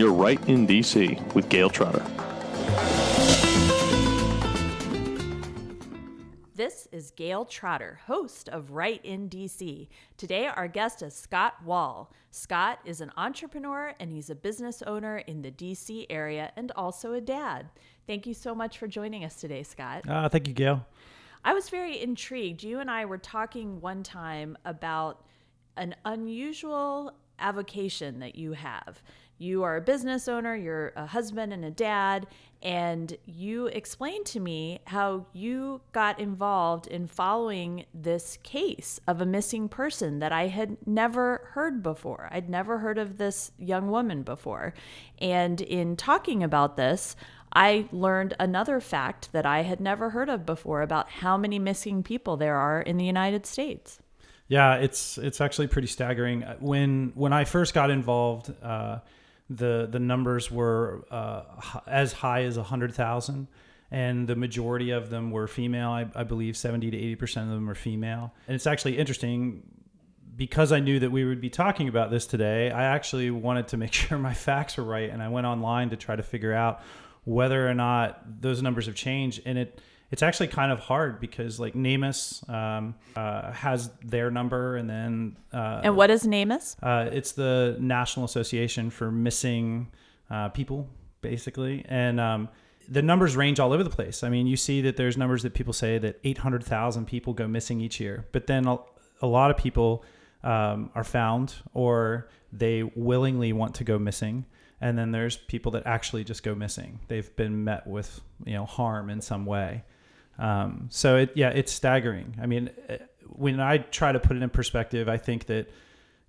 You're right in DC with Gail Trotter. This is Gail Trotter, host of Right in DC. Today, our guest is Scott Wall. Scott is an entrepreneur and he's a business owner in the DC area and also a dad. Thank you so much for joining us today, Scott. Uh, thank you, Gail. I was very intrigued. You and I were talking one time about an unusual avocation that you have. You are a business owner, you're a husband and a dad, and you explained to me how you got involved in following this case of a missing person that I had never heard before. I'd never heard of this young woman before. And in talking about this, I learned another fact that I had never heard of before about how many missing people there are in the United States. Yeah, it's it's actually pretty staggering. When when I first got involved, uh, the the numbers were uh, as high as hundred thousand, and the majority of them were female. I, I believe seventy to eighty percent of them are female. And it's actually interesting because I knew that we would be talking about this today. I actually wanted to make sure my facts were right, and I went online to try to figure out whether or not those numbers have changed. And it it's actually kind of hard because like NamUs um, uh, has their number, and then uh, and what is NamUs? Uh, it's the National Association for Missing uh, People, basically, and um, the numbers range all over the place. I mean, you see that there's numbers that people say that 800,000 people go missing each year, but then a, a lot of people um, are found or they willingly want to go missing and then there's people that actually just go missing. They've been met with you know harm in some way. Um, so it, yeah, it's staggering. I mean, uh, when I try to put it in perspective, I think that,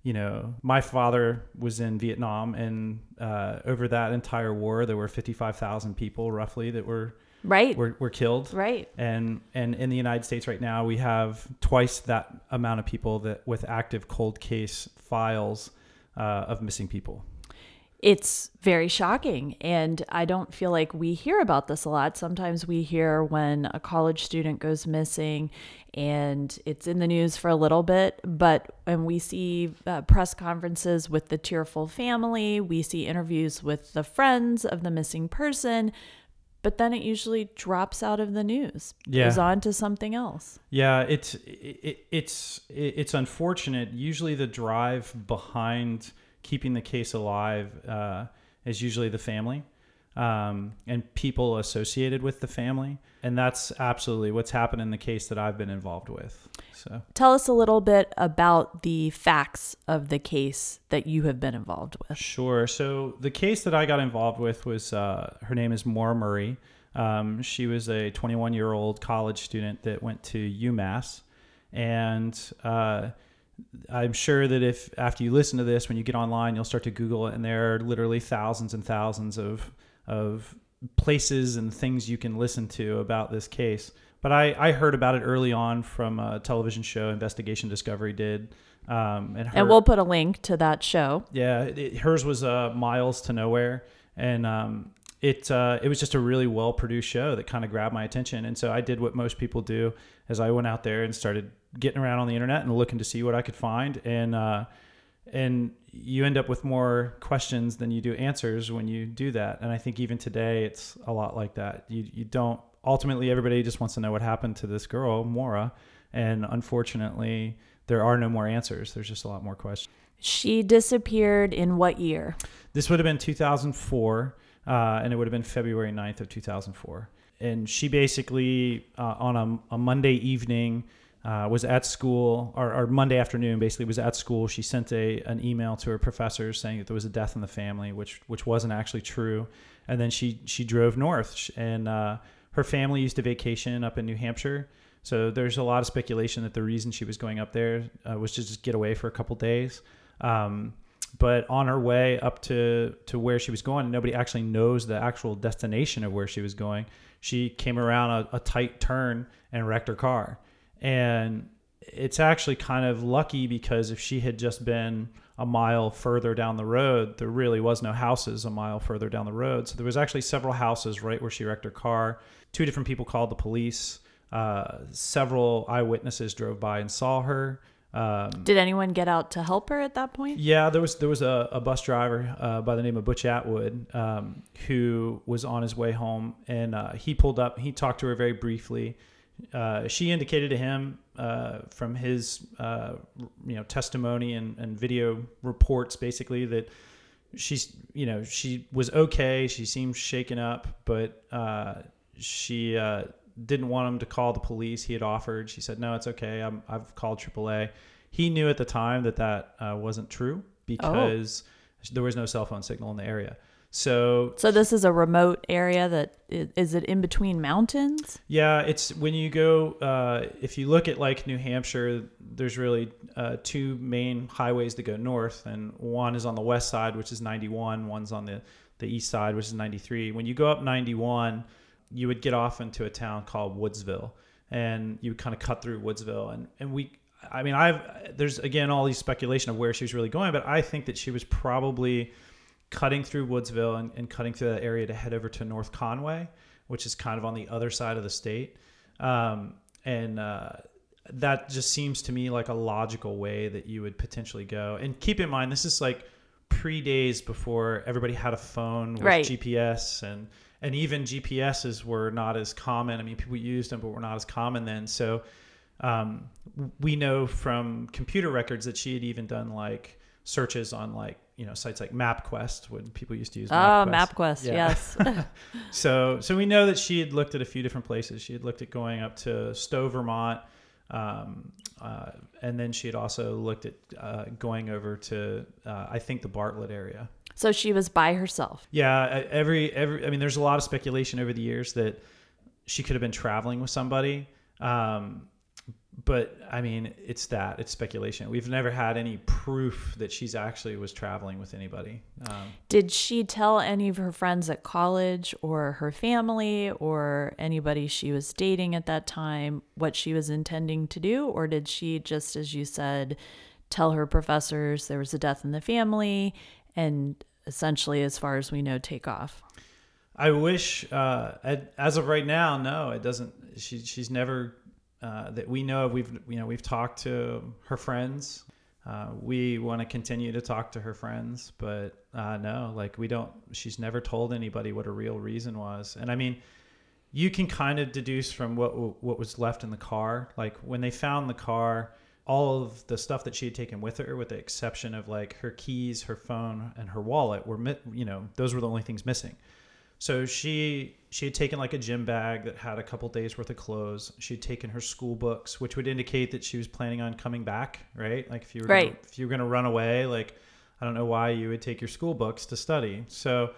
you know, my father was in Vietnam, and uh, over that entire war, there were fifty-five thousand people roughly that were right were, were killed. Right. And and in the United States right now, we have twice that amount of people that with active cold case files uh, of missing people it's very shocking. And I don't feel like we hear about this a lot. Sometimes we hear when a college student goes missing and it's in the news for a little bit, but when we see uh, press conferences with the tearful family, we see interviews with the friends of the missing person. But then it usually drops out of the news. Yeah. Goes on to something else. Yeah, it's it, it's it's unfortunate. Usually, the drive behind keeping the case alive uh, is usually the family um, and people associated with the family. And that's absolutely what's happened in the case that I've been involved with. So, tell us a little bit about the facts of the case that you have been involved with. Sure. So, the case that I got involved with was uh, her name is Maura Murray. Um, she was a 21 year old college student that went to UMass. And uh, I'm sure that if after you listen to this, when you get online, you'll start to Google it, and there are literally thousands and thousands of of places and things you can listen to about this case. But I, I heard about it early on from a television show, Investigation Discovery did. Um, and, her, and we'll put a link to that show. Yeah, it, hers was uh, Miles to Nowhere, and um, it uh, it was just a really well produced show that kind of grabbed my attention. And so I did what most people do, as I went out there and started getting around on the internet and looking to see what I could find. And uh, and you end up with more questions than you do answers when you do that. And I think even today it's a lot like that. You you don't ultimately everybody just wants to know what happened to this girl Maura, and unfortunately there are no more answers. There's just a lot more questions. She disappeared in what year? This would have been 2004 uh, and it would have been February 9th of 2004. And she basically, uh, on a, a, Monday evening, uh, was at school, or, or, Monday afternoon, basically was at school. She sent a an email to her professors saying that there was a death in the family, which which wasn't actually true. And then she she drove north, and uh, her family used to vacation up in New Hampshire. So there's a lot of speculation that the reason she was going up there uh, was to just get away for a couple days. Um, but on her way up to to where she was going, nobody actually knows the actual destination of where she was going. She came around a, a tight turn and wrecked her car, and it's actually kind of lucky because if she had just been a mile further down the road, there really was no houses a mile further down the road. So there was actually several houses right where she wrecked her car. Two different people called the police. Uh, several eyewitnesses drove by and saw her. Um, Did anyone get out to help her at that point? yeah, there was there was a, a bus driver uh, by the name of Butch Atwood um, who was on his way home, and uh, he pulled up. He talked to her very briefly. Uh, she indicated to him uh, from his uh, you know testimony and, and video reports, basically that she's you know she was okay. She seemed shaken up, but uh, she uh, didn't want him to call the police. He had offered. She said, "No, it's okay. I'm, I've called AAA." He knew at the time that that uh, wasn't true because there was no cell phone signal in the area. So So this is a remote area that is it in between mountains? yeah, it's when you go. Uh, if you look at like New Hampshire, there's really uh, two main highways that go north, and one is on the west side, which is 91. One's on the the east side, which is 93. When you go up 91, you would get off into a town called Woodsville, and you would kind of cut through Woodsville, and and we. I mean, I've there's again all these speculation of where she was really going, but I think that she was probably cutting through Woodsville and, and cutting through that area to head over to North Conway, which is kind of on the other side of the state. Um, and uh, that just seems to me like a logical way that you would potentially go. And keep in mind, this is like pre days before everybody had a phone with Right. GPS and and even GPSs were not as common. I mean, people used them, but were not as common then. So um, we know from computer records that she had even done like searches on like you know sites like MapQuest when people used to use Oh, MapQuest. MapQuest, Yeah. yes. So so we know that she had looked at a few different places. She had looked at going up to Stowe, Vermont, um, uh, and then she had also looked at uh, going over to uh, I think the Bartlett area. so she was by herself. Yeah, every every I mean, there's a lot of speculation over the years that she could have been traveling with somebody. Um, but I mean, it's that it's speculation. We've never had any proof that she's actually was traveling with anybody. Um, Did she tell any of her friends at college or her family or anybody she was dating at that time what she was intending to do? Or did she just, as you said, tell her professors there was a death in the family and essentially, as far as we know, take off? I wish, uh, as of right now, no, it doesn't. She, she's never uh, that we know of. We've you know we've talked to her friends. Uh, we want to continue to talk to her friends, but uh, no, like we don't. She's never told anybody what a real reason was. And I mean, you can kind of deduce from what what was left in the car. Like when they found the car, all of the stuff that she had taken with her, with the exception of like her keys, her phone, and her wallet, were you know those were the only things missing. So she she had taken like a gym bag that had a couple days worth of clothes. She had taken her school books, which would indicate that she was planning on coming back, right? Like if you were Right. gonna, if you were going to run away, like I don't know why you would take your school books to study. So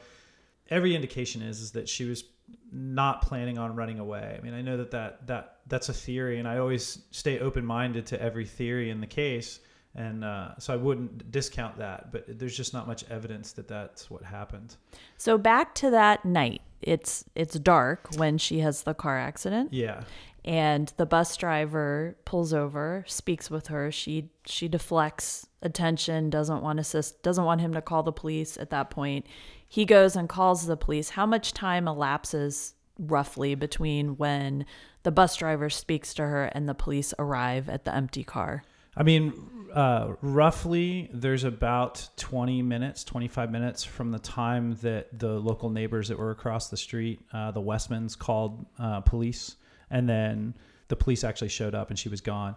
every indication is is that she was not planning on running away. I mean, I know that that, that that's a theory, and I always stay open minded to every theory in the case, and uh, so I wouldn't discount that. But there's just not much evidence that that's what happened. So back to that night. It's it's dark when she has the car accident. Yeah. and the bus driver pulls over speaks with her she she deflects attention doesn't want assist doesn't want him to call the police at that point he goes and calls the police how much time elapses roughly between when the bus driver speaks to her and the police arrive at the empty car I mean, uh, roughly, there's about 20 minutes, 25 minutes from the time that the local neighbors that were across the street, uh, the Westmans, called uh, police, and then the police actually showed up and she was gone.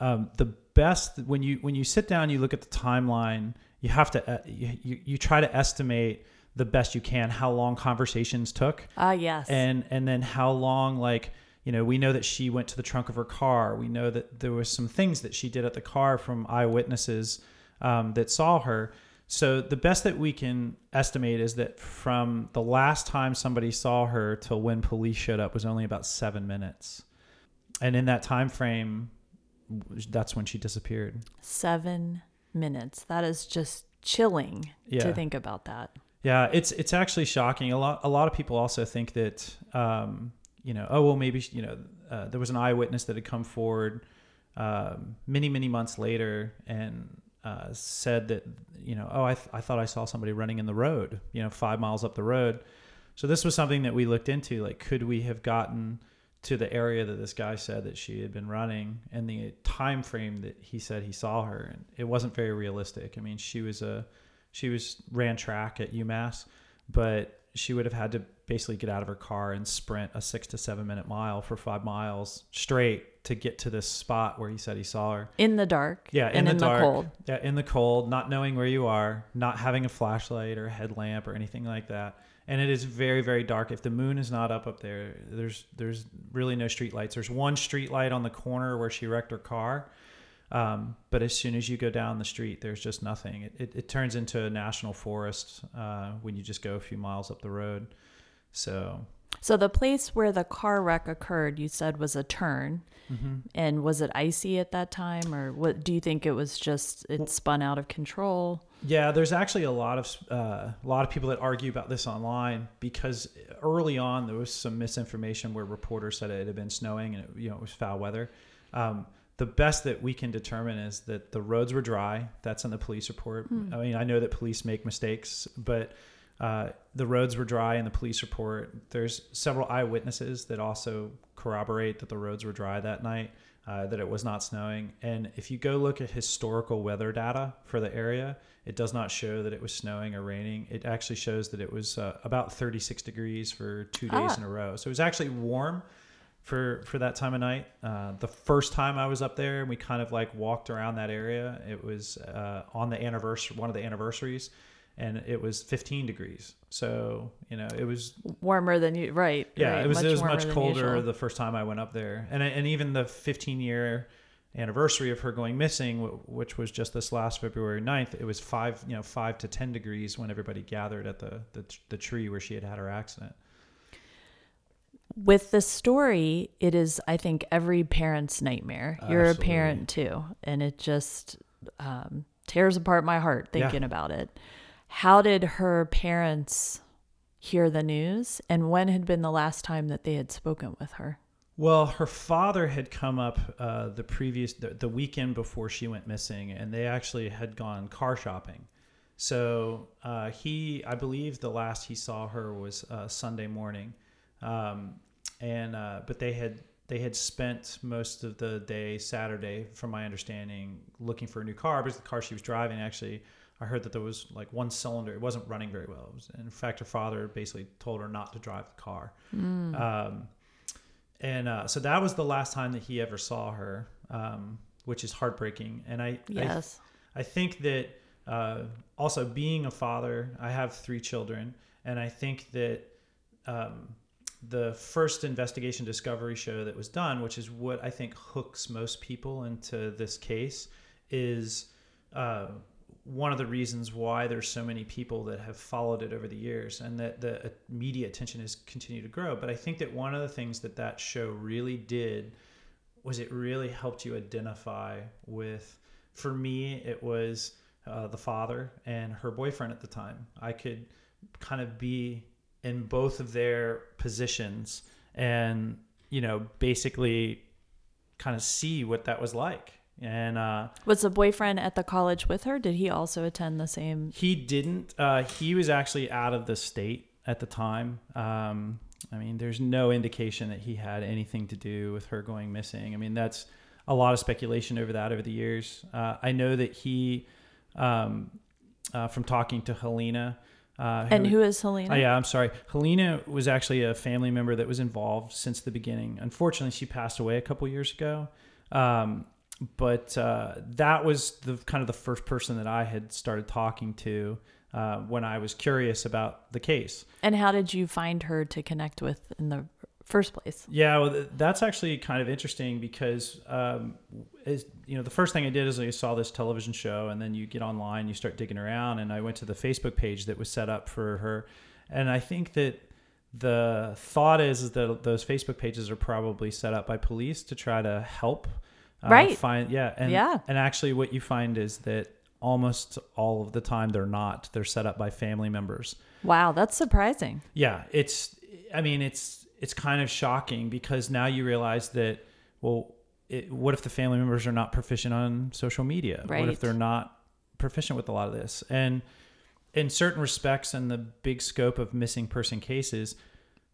Um, the best when you when you sit down, you look at the timeline. You have to uh, you, you, you try to estimate the best you can how long conversations took ah yes and and then how long like you know we know that she went to the trunk of her car. We know that there was some things that she did at the car from eyewitnesses um, that saw her. So the best that we can estimate is that from the last time somebody saw her till when police showed up was only about seven minutes. And in that time frame that's when she disappeared. Seven minutes. That is just chilling Yeah. to think about that. Yeah, it's it's actually shocking. A lot a lot of people also think that um, you know, oh well, maybe you know, uh, there was an eyewitness that had come forward um, many many months later and uh, said that you know, oh, I th- I thought I saw somebody running in the road, you know, five miles up the road. So this was something that we looked into. Like, could we have gotten to the area that this guy said that she had been running and the time frame that he said he saw her and it wasn't very realistic i mean she was a she was ran track at umass but she would have had to basically get out of her car and sprint a six to seven minute mile for five miles straight to get to this spot where he said he saw her In the dark. yeah, in the in dark. the cold. Yeah, in the cold, not knowing where you are, not having a flashlight or a headlamp or anything like that. And it is very, very dark. If the moon is not up up there, there's there's really no street lights. There's one street light on the corner where she wrecked her car. Um, but as soon as you go down the street, there's just nothing. It, it, it turns into a national forest uh, when you just go a few miles up the road. So So the place where the car wreck occurred, you said was a turn. Mm-hmm. And was it icy at that time, or what? Do you think it was just it spun out of control? Yeah, there's actually a lot of uh, a lot of people that argue about this online because early on there was some misinformation where reporters said it had been snowing and it, you know it was foul weather. Um, the best that we can determine is that the roads were dry. That's in the police report. I mean, I know that police make mistakes, but uh, the roads were dry in the police report. There's several eyewitnesses that also corroborate that the roads were dry that night, uh, that it was not snowing. And if you go look at historical weather data for the area, it does not show that it was snowing or raining. It actually shows that it was uh, about 36 degrees for two days Ah. in a row. So it was actually warm for for that time of night. Uh, the first time I was up there, and we kind of like walked around that area. It was uh, on the anniversary, one of the anniversaries, and it was 15 degrees. So you know, it was Warmer than you, right? yeah, right, it was it was much colder the first time I went up there, and and even the 15 year anniversary of her going missing, which was just this last February 9th, it was five you know five to 10 degrees when everybody gathered at the the, the tree where she had had her accident. With the story, it is, I think, every parent's nightmare. You're a parent too, and it just um, tears apart my heart Yeah. thinking about it. How did her parents hear the news, and when had been the last time that they had spoken with her? Well, her father had come up uh, the previous the, the weekend before she went missing, and they actually had gone car shopping. So uh, he, I believe, the last he saw her was uh, Sunday morning, um, and uh, but they had they had spent most of the day Saturday, from my understanding, looking for a new car because the car she was driving actually. I heard that there was like one cylinder; it wasn't running very well. Was, in fact, her father basically told her not to drive the car. Um, and uh, so that was the last time that he ever saw her, um, which is heartbreaking. And I, I, Yes. I think that uh, also being a father, I have three children, and I think that um, the first investigation discovery show that was done, which is what I think hooks most people into this case, is uh, one of the reasons why there's so many people that have followed it over the years, and that the uh, media attention has continued to grow. But I think that one of the things that that show really did was it really helped you identify with. For me, it was uh, the father and her boyfriend at the time. I could kind of be in both of their positions and you know basically kind of see what that was like. And uh, Was the boyfriend at the college with her? Did he also attend the same? he didn't. Uh, he was actually out of the state at the time. Um, i mean there's no indication that he had anything to do with her going missing. I mean that's a lot of speculation over that over the years. Uh, i know that he um, uh, from talking to helena uh, And who is Helena? Oh, yeah, I'm sorry. Helena was actually a family member that was involved since the beginning. Unfortunately, she passed away a couple years ago. Um, but uh, that was the kind of the first person that I had started talking to uh, when I was curious about the case. And how did you find her to connect with in the first place? Yeah, well, that's actually kind of interesting because, um, is, you know, the first thing I did is I saw this television show, and then you get online, you start digging around, and I went to the Facebook page that was set up for her, and I think that the thought is, is that those Facebook pages are probably set up by police to try to help, uh, Right. Find yeah, and Yeah. and actually, what you find is that almost all of the time they're not. They're set up by family members. Wow, that's surprising. Yeah, it's. I mean, it's it's kind of shocking because now you realize that. Well, it, what if the family members are not proficient on social media? What if they're not proficient with a lot of this? And in certain respects, in the big scope of missing person cases,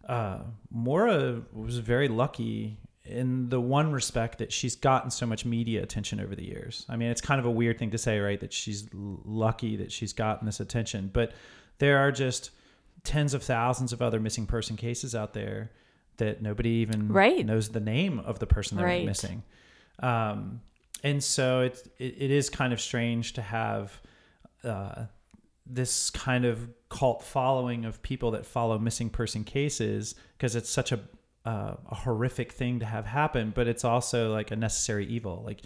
uh, Maura was very lucky in the one respect that she's gotten so much media attention over the years. I mean, it's kind of a weird thing to say, right? That she's lucky that she's gotten this attention, but there are just tens of thousands of other missing person cases out there that nobody even Right. knows the name of the person that Right. went missing. Um, and so it's, it, it is kind of strange to have uh, this kind of cult following of people that follow missing person cases because it's such a uh, a horrific thing to have happen, but it's also like a necessary evil. Like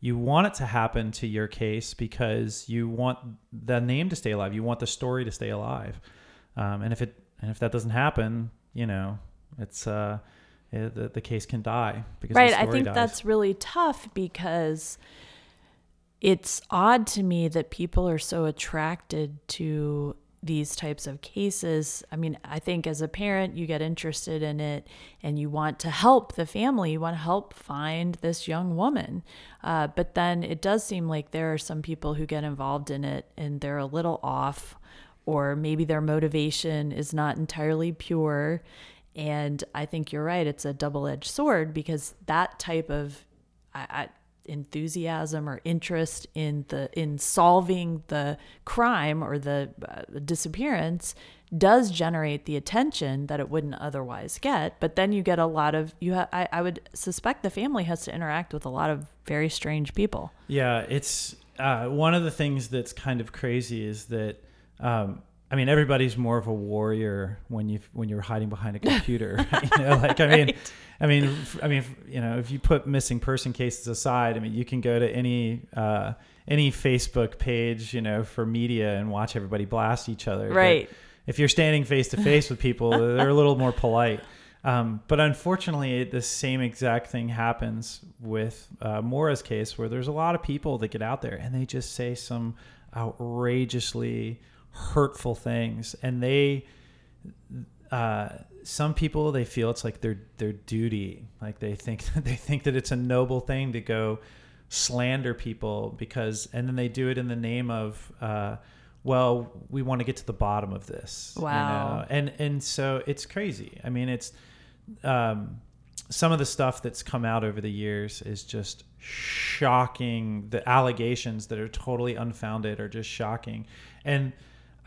you want it to happen to your case because you want the name to stay alive. You want the story to stay alive. Um, and if it and if that doesn't happen, you know, it's uh, it, the, the case can die because right i think dies. that's really tough because it's odd to me that people are so attracted to these types of cases. I mean i think as a parent you get interested in it and you want to help the family. You want to help find this young woman. Uh, but then it does seem like there are some people who get involved in it and they're a little off or maybe their motivation is not entirely pure and I think you're right. It's a double edged sword because that type of I, I, enthusiasm or interest in the in solving the crime or the uh, disappearance does generate the attention that it wouldn't otherwise get. But then you get a lot of you. Ha- I, I would suspect the family has to interact with a lot of very strange people. Yeah, it's uh, one of the things that's kind of crazy is that um, I mean everybody's more of a warrior when you when you're hiding behind a computer. right? you know, like I mean, Right. I mean, I mean, you know, if you put missing person cases aside, I mean, you can go to any uh, any Facebook page, you know, for media and watch everybody blast each other. But Right. if you're standing face to face with people, they're a little more polite. Um, but unfortunately, the same exact thing happens with uh, Maura's case, where there's a lot of people that get out there and they just say some outrageously hurtful things, and they, uh, some people, they feel it's like their their duty, like they think they think that it's a noble thing to go slander people because, and then they do it in the name of. Uh, well, we want to get to the bottom of this. you Wow. know? And and so it's crazy. I mean, it's um, some of the stuff that's come out over the years is just shocking. The allegations that are totally unfounded are just shocking. And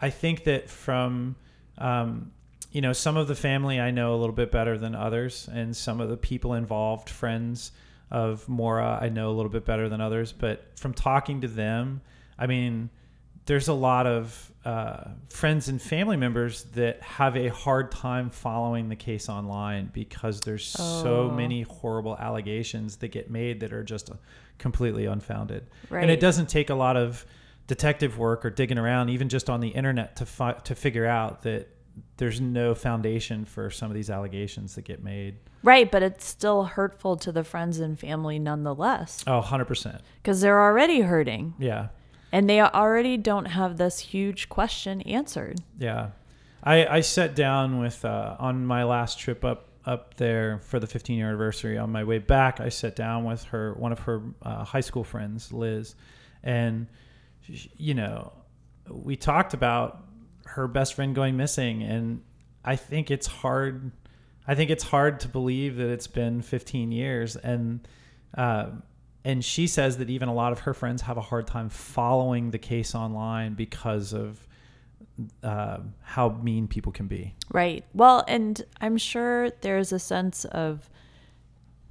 I think that from um, you know some of the family I know a little bit better than others, and some of the people involved, friends of Maura, I know a little bit better than others. But from talking to them, I mean there's a lot of uh, friends and family members that have a hard time following the case online because there's so Oh. many horrible allegations that get made that are just uh, completely unfounded. And it doesn't take a lot of detective work or digging around, even just on the internet, to fi- to figure out that there's no foundation for some of these allegations that get made. Right, but it's still hurtful to the friends and family nonetheless Oh, 100%. because they're already hurting. Yeah. And they already don't have this huge question answered. Yeah, I, I sat down with uh, on my last trip up up there for the 15 year anniversary. On my way back, I sat down with her, one of her uh, high school friends, Liz, and you know, we talked about her best friend going missing, and I think it's hard. I think it's hard to believe that it's been 15 years, and uh, and she says that even a lot of her friends have a hard time following the case online because of uh, how mean people can be. Right. Well, and I'm sure there's a sense of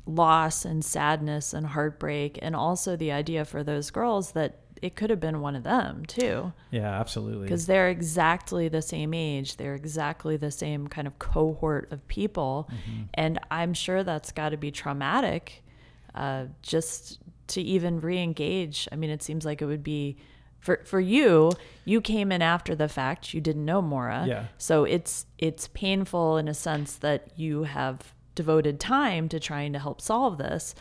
loss and sadness and heartbreak, and also the idea for those girls that it could have been one of them too, Yeah, absolutely. because they're exactly the same age. They're exactly the same kind of cohort of people. And I'm sure that's got to be traumatic uh, just to even re engage. I mean, it seems like it would be. For, for you, you came in after the fact. You didn't know Maura. Yeah. So it's it's painful in a sense that you have devoted time to trying to help solve this,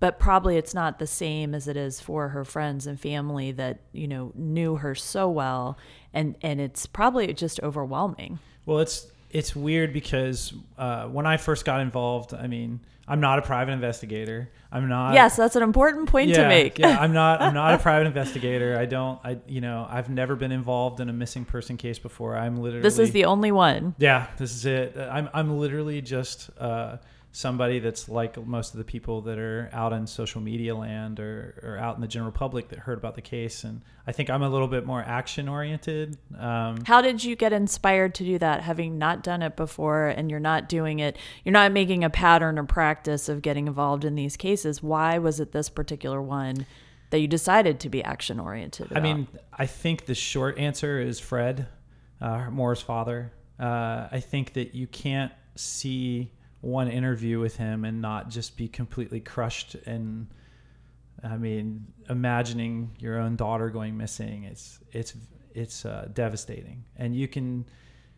but probably it's not the same as it is for her friends and family that you know knew her so well, and and it's probably just overwhelming. Well, it's it's weird because uh, when I first got involved, I mean, I'm not a private investigator. I'm not. yes, that's an important point yeah, to make. yeah, I'm not. I'm not a private investigator. I don't. I you know I've never been involved in a missing person case before. I'm literally. this is the only one. Yeah, this is it. I'm I'm literally just uh, somebody that's like most of the people that are out in social media land or, or out in the general public that heard about the case, and I think I'm a little bit more action oriented. Um, How did you get inspired to do that, having not done it before and you're not doing it? You're not making a pattern or practice of getting involved in these cases. Why was it this particular one that you decided to be action oriented? I mean, I think the short answer is Fred, uh, Maura's father. Uh, I think that you can't see one interview with him and not just be completely crushed and I mean, imagining your own daughter going missing, it's it's it's uh, devastating. And you can,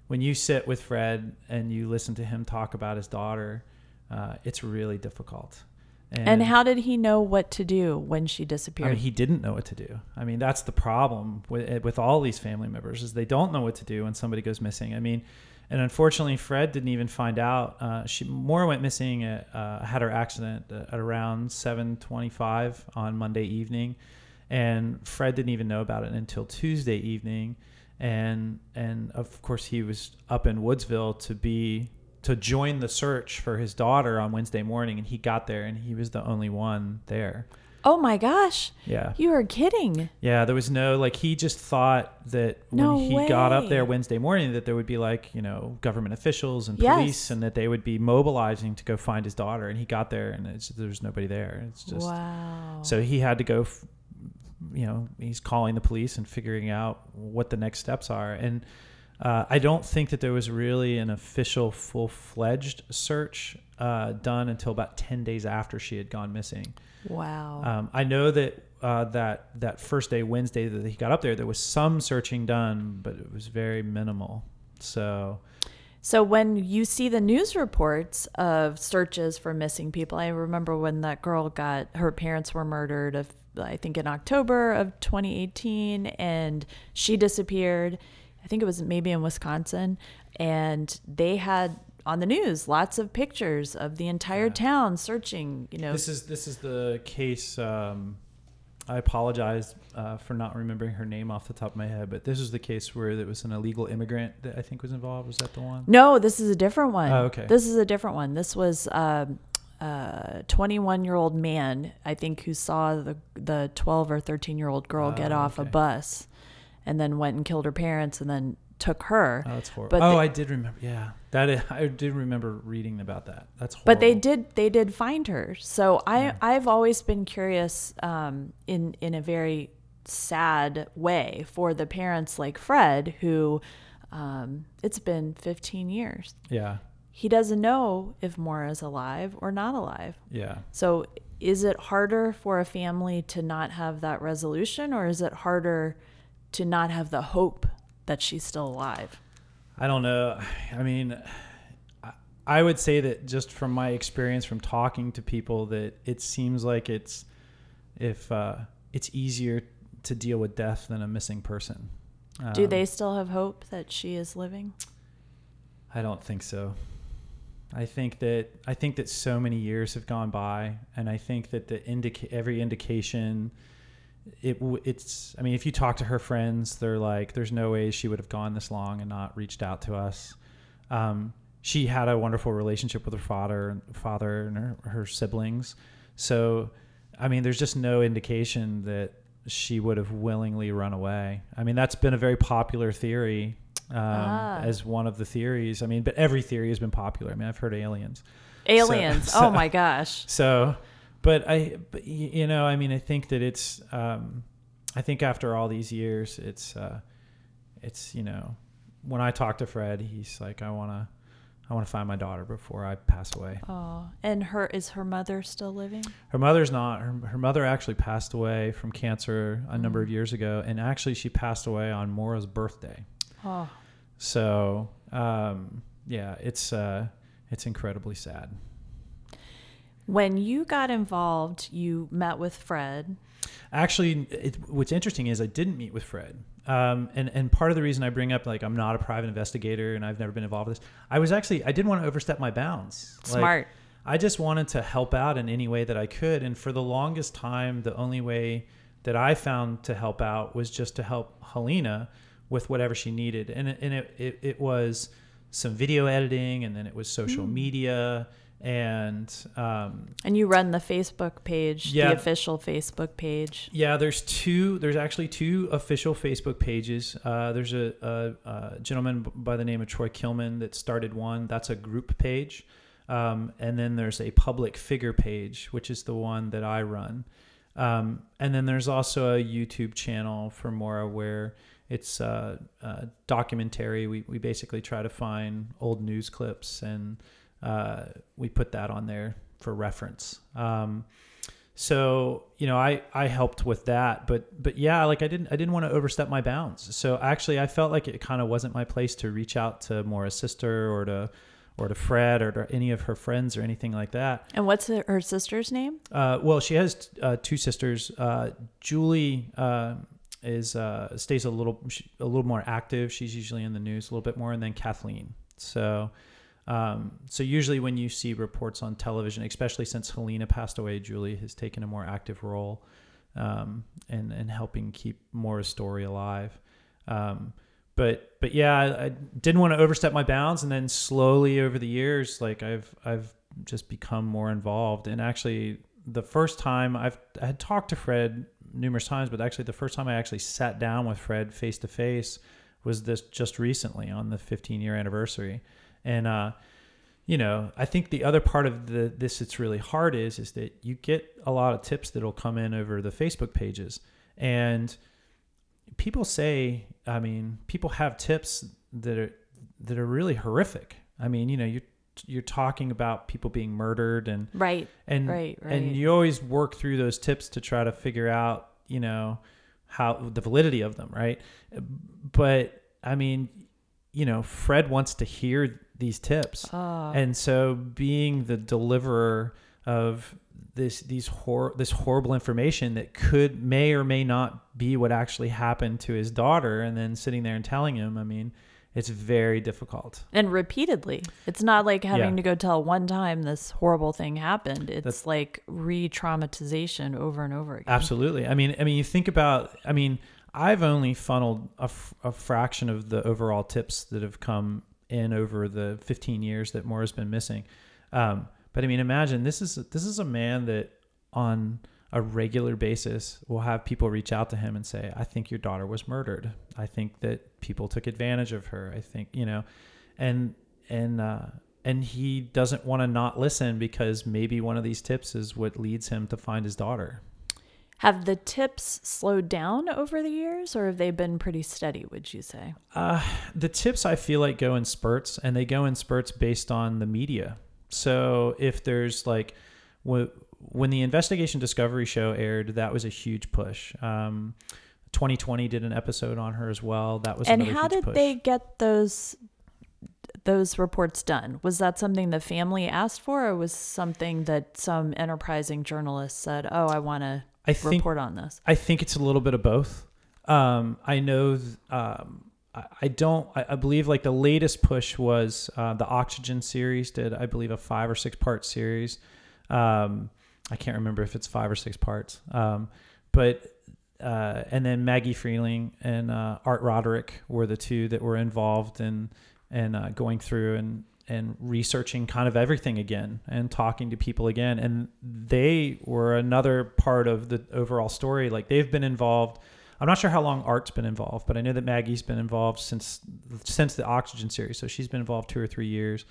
when you sit with Fred and you listen to him talk about his daughter, uh, it's really difficult. and how did he know what to do when she disappeared? I mean, he didn't know what to do. I mean, that's the problem with with all these family members is they don't know what to do when somebody goes missing. I mean, and unfortunately, Fred didn't even find out. Uh, she Maura went missing. At, uh, had her accident at around 7:25 on Monday evening, and Fred didn't even know about it until Tuesday evening. And and of course, he was up in Woodsville to be to join the search for his daughter on Wednesday morning, and he got there, and he was the only one there. Oh my gosh, Yeah. you are kidding. Yeah, there was no like he just thought that when No he got up there. Wednesday morning that there would be like, you know, government officials and Yes. police and that they would be mobilizing to go find his daughter and he got there and it's, there's nobody there. It's just wow. so he had to go f- you know, he's calling the police and figuring out what the next steps are and uh, I don't think that there was really an official full-fledged search uh, done until about 10 days after she had gone missing. Wow. Um, I know that uh, that that first day, Wednesday, that he got up there, there was some searching done, but it was very minimal. So So when you see the news reports of searches for missing people, I remember when that girl got her parents were murdered of I think in October of 2018 and she disappeared. I think it was maybe in Wisconsin and they had on the news lots of pictures of the entire town searching, you know. this is this is the case. Um, I apologize uh, for not remembering her name off the top of my head, but this is the case where there was an illegal immigrant that I think was involved. Was that the one? No, this is a different one. Oh, okay. This is a different one. This was um, a 21 year old man, I think, who saw the the 12 or 13 year old girl get Oh, off a bus, and then went and killed her parents, and then took her. Oh, that's horrible. But oh, they- I did remember. Yeah, that is, I did remember reading about that. That's horrible. but they did they did find her. So I I've always been curious um, in in a very sad way for the parents like Fred who um, it's been 15 years. Yeah, He doesn't know if Maura is alive or not alive. yeah. So is it harder for a family to not have that resolution or is it harder to not have the hope that she's still alive? I don't know. I mean, I- would say that just from my experience from talking to people, that it seems like it's if uh, it's easier to deal with death than a missing person. Do Um, they still have hope that she is living? I don't think so. I think that I think that so many years have gone by, and I think that the indica- every indication, it it's. I mean, if you talk to her friends, they're like, "There's no way she would have gone this long and not reached out to us." Um, she had a wonderful relationship with her father, and father and her, her siblings. So, I mean, there's just no indication that she would have willingly run away. I mean, that's been a very popular theory um, Ah. as one of the theories. I mean, but every theory has been popular. I mean, I've heard aliens. Aliens. so- oh my gosh. So, but I, but, you know, I mean, I think that it's, um, I think after all these years, it's, uh, it's, you know, when I talk to Fred, he's like, I want to, I want to find my daughter before I pass away. Oh, and her is her mother still living? Her mother's not. Her, her mother actually passed away from cancer a number of years ago, and actually she passed away on Maura's birthday. Oh, So, um, yeah, it's uh, it's incredibly sad. When you got involved, you met with Fred Actually, it, what's interesting is I didn't meet with Fred, um, and and part of the reason I bring up like I'm not a private investigator and I've never been involved with this. I was actually I didn't want to overstep my bounds. Like, Smart. I just wanted to help out in any way that I could, and for the longest time, the only way that I found to help out was just to help Helena with whatever she needed, and and it, it, it was some video editing, and then it was social media, and um, And you run the Facebook page, Yeah. the official Facebook page. Yeah, there's two. There's actually two official Facebook pages. Uh, there's a, a, a gentleman by the name of Troy Kilman that started one. That's a group page, um, and then there's a public figure page, which is the one that I run. Um, and then there's also a YouTube channel for Maura where it's uh, uh, documentary. We we basically try to find old news clips and uh, we put that on there for reference. Um, so you know i i helped with that but but yeah like i didn't i didn't want to overstep my bounds. So actually i felt like it kind of wasn't my place to reach out to maura's sister or to or to fred or to any of her friends or anything like that. And what's her her sister's name? uh, well she has uh, two sisters. Uh, julie uh, is uh, stays a little a little more active. She's usually in the news a little bit more and then kathleen. So um, so usually when you see reports on television, especially since Helena passed away, Julie has taken a more active role um, in, in helping keep Maura's story alive. Um, but but yeah, I, I didn't want to overstep my bounds, and then slowly over the years, like I've I've just become more involved. And actually, the first time I've I had talked to Fred numerous times, but actually the first time I actually sat down with Fred face to face was this just recently on the 15 year anniversary. And uh, you know, I think the other part of the this that's really hard is is that you get a lot of tips that'll come in over the Facebook pages, and people say, I mean, people have tips that are that are really horrific. I mean, you know, you you're talking about people being murdered and Right. and Right, right. and you always work through those tips to try to figure out you know how the validity of them right but i mean you know fred wants to hear these tips Ah. and so being the deliverer of this these hor- this horrible information that could may or may not be what actually happened to his daughter and then sitting there and telling him i mean it's very difficult And repeatedly. It's not like having Yeah. to go tell one time this horrible thing happened. It's That's- like re traumatization over and over again. Absolutely. I mean, I mean, you think about. I mean, I've only funneled a, f- a fraction of the overall tips that have come in over the 15 years that Maura's been missing. Um, but I mean, imagine this is this is a man that on a regular basis will have people reach out to him and say, "I think your daughter was murdered. I think that people took advantage of her. I think you know," and and uh, and he doesn't want to not listen because maybe one of these tips is what leads him to find his daughter. Have the tips slowed down over the years or have they been pretty steady, would you say? Uh, the tips I feel like go in spurts, and they go in spurts based on the media. So if there's like, wh- when the Investigation Discovery show aired, that was a huge push. Um, 2020 did an episode on her as well. That was and how did push. they get those those reports done? Was that something the family asked for or was something that some enterprising journalist said, "Oh, I want to I think report on this?" I think it's a little bit of both. Um, I know. th- Um, I, I don't. I, I believe like the latest push was uh, the Oxygen series did. I believe a five or six part series. Um, I can't remember if it's five or six parts. Um, but uh, and then Maggie Freleng and uh, Art Roderick were the two that were involved in and uh, going through and and researching kind of everything again and talking to people again. And they were another part of the overall story. Like they've been involved. I'm not sure how long art's been involved but i know that maggie's been involved since since the oxygen series. So she's been involved two or three years.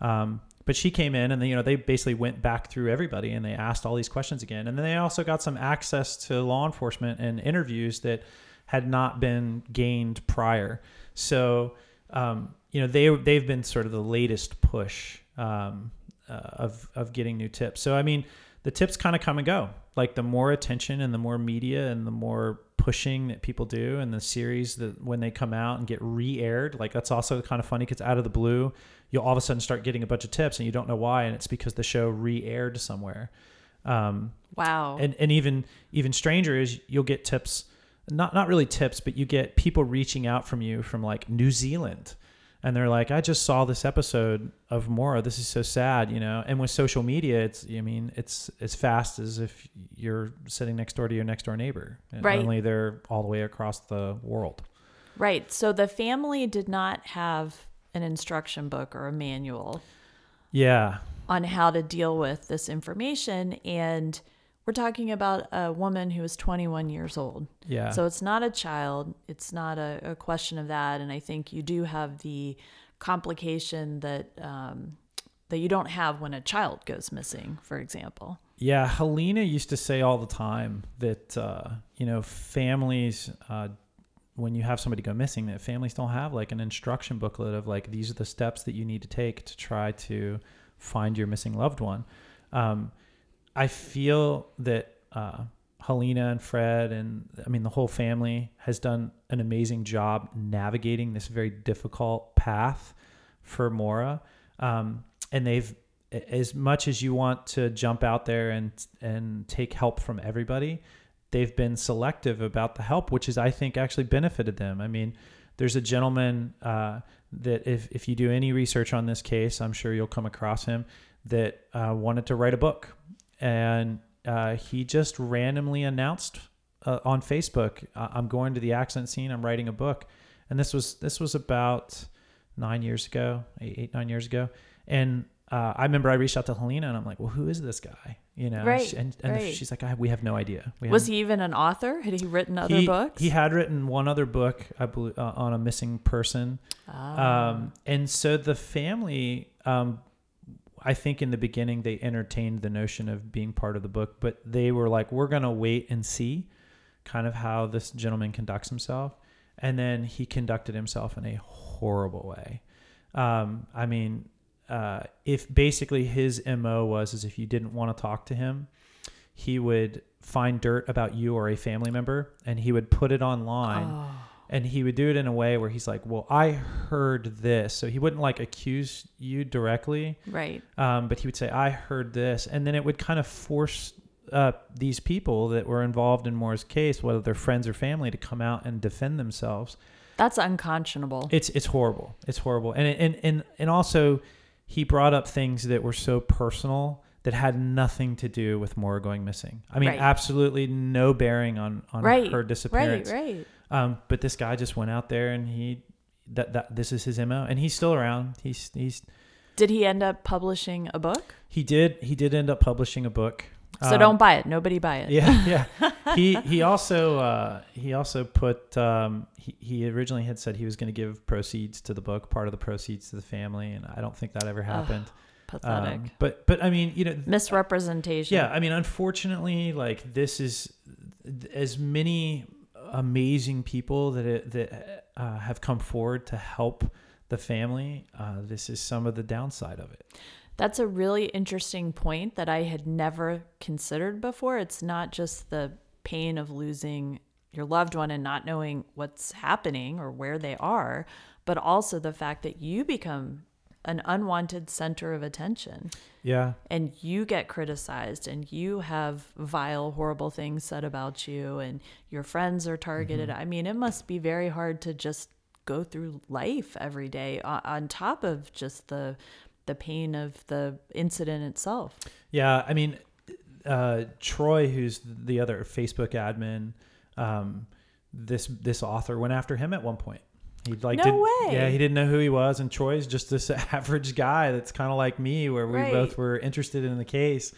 Um, but she came in and they, you know they basically went back through everybody and they asked all these questions again. And then they also got some access to law enforcement and interviews that had not been gained prior. So um, you know they they've been sort of the latest push um, uh, of of getting new tips. So I mean, the tips kind of come and go. Like the more attention and the more media and the more pushing that people do, and the series that when they come out and get re-aired, like that's also kind of funny because out of the blue, you'll all of a sudden start getting a bunch of tips and you don't know why, and it's because the show re-aired somewhere. Um, Wow. and and even even stranger is you'll get tips not not really tips but you get people reaching out from you from like new zealand and they're like i just saw this episode of maura this is so sad you know and with social media it's i mean it's as fast as if you're sitting next door to your next door neighbor and Right. only they're all the way across the world right. So the family did not have an instruction book or a manual yeah on how to deal with this information. And we're talking about a woman who is 21 years old. yeah So it's not a child. It's not a, a question of that. And I think you do have the complication that um, that you don't have when a child goes missing, for example. Yeah, Helena used to say all the time that uh, you know families, uh, when you have somebody go missing, that families don't have like an instruction booklet of like these are the steps that you need to take to try to find your missing loved one. Um, I feel that uh, Helena and Fred and I mean the whole family has done an amazing job navigating this very difficult path for Maura, um, and they've as much as you want to jump out there and and take help from everybody, they've been selective about the help, which is I think actually benefited them. I mean, there's a gentleman uh, that if if you do any research on this case, I'm sure you'll come across him that uh, wanted to write a book, and uh, he just randomly announced uh, on Facebook, "I- "I'm going to the accent scene. I'm writing a book," and this was this was about nine years ago, eight, eight nine years ago, and uh, I remember I reached out to Helena and I'm like, well, who is this guy? You know, Right, She- and, and right. she's like, I, we have no idea. We Was he even an author? Had he written other he, books? He had written one other book, I believe, uh, on a missing person. Ah. Um, and so the family, um, I think in the beginning they entertained the notion of being part of the book, but they were like, we're going to wait and see kind of how this gentleman conducts himself. And then he conducted himself in a horrible way. Um, I mean, uh, if basically his MO was, is if you didn't want to talk to him, he would find dirt about you or a family member and he would put it online Oh. And he would do it in a way where he's like, "Well, I heard this," so he wouldn't like accuse you directly, right. um, but he would say, "I heard this," and then it would kind of force uh, these people that were involved in Maura's case, whether they're friends or family, to come out and defend themselves. That's unconscionable. It's it's horrible. It's horrible, and and and and also he brought up things that were so personal that had nothing to do with Moore going missing. I mean, Right. absolutely no bearing on on right. her disappearance. Right. Right. Um, but this guy just went out there and he that that this is his mo, and he's still around. He's he's Did he end up publishing a book? he did he did end up publishing a book. So Um, don't buy it. Nobody buy it. Yeah, yeah. he he also uh, he also put um, he he originally had said he was going to give proceeds to the book, part of the proceeds to the family, and I don't think that ever happened. Pathetic. Um, but but I mean, you know, Misrepresentation. Yeah, I mean, unfortunately, like this is as many amazing people that it, that uh, have come forward to help the family. Uh, this is some of the downside of it. That's a really interesting point that I had never considered before. It's not just the pain of losing your loved one and not knowing what's happening or where they are, but also the fact that you become an unwanted center of attention Yeah, and you get criticized and you have vile, horrible things said about you and your friends are targeted. I mean, it must be very hard to just go through life every day on, on top of just the the pain of the incident itself. yeah. I mean, uh, Troy, who's the other Facebook admin, um, this this author went after him at one point. He like No did, way. Yeah, he didn't know who he was, and Troy's just this average guy that's kind of like me, where we Right. both were interested in the case.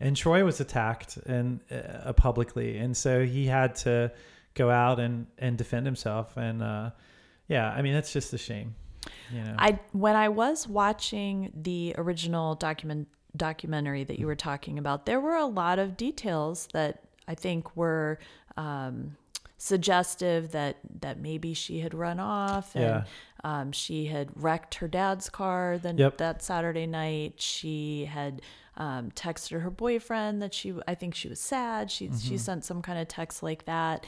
And Troy was attacked and uh, publicly, and so he had to go out and and defend himself. And uh, yeah, I mean that's just a shame. You know, I when I was watching the original document documentary that you were talking about, there were a lot of details that I think were um, suggestive that that maybe she had run off and Yeah. um, she had wrecked her dad's car then Yep. that Saturday night. She had um, texted her boyfriend that she I think she was sad. She Mm-hmm. she sent some kind of text like that.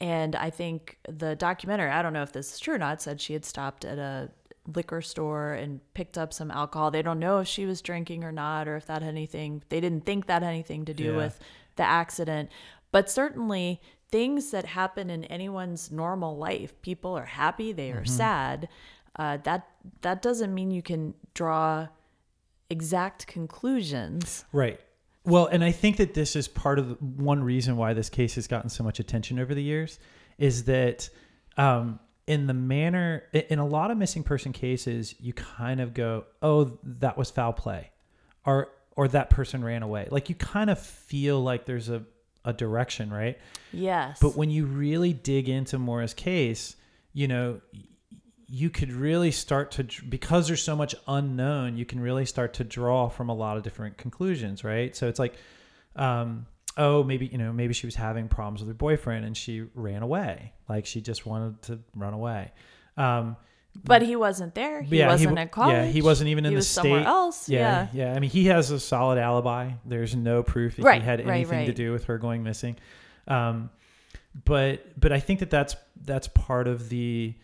And I think the documentary, I don't know if this is true or not, said she had stopped at a liquor store and picked up some alcohol. They don't know if she was drinking or not, or if that had anything. They didn't think that had anything to do Yeah. with the accident. But certainly, things that happen in anyone's normal life, people are happy, they Mm-hmm. are sad. Uh, that that doesn't mean you can draw exact conclusions. Right. Well, and I think that this is part of the, one reason why this case has gotten so much attention over the years is that um, in the manner, in a lot of missing person cases, you kind of go, oh, that was foul play or, or that person ran away. Like you kind of feel like there's a, a direction, right? Yes. But when you really dig into Maura's case, you know, you could really start to because there's so much unknown, you can really start to draw from a lot of different conclusions, right? So it's like, um, oh, maybe you know, maybe she was having problems with her boyfriend and she ran away, like she just wanted to run away. Um, but he wasn't there. He yeah, wasn't w- at college. Yeah, he wasn't even in he the was state. somewhere else. Yeah, Yeah. yeah, I mean, he has a solid alibi. There's no proof that Right, he had right, anything to do with her going missing. Um, but but I think that that's that's part of the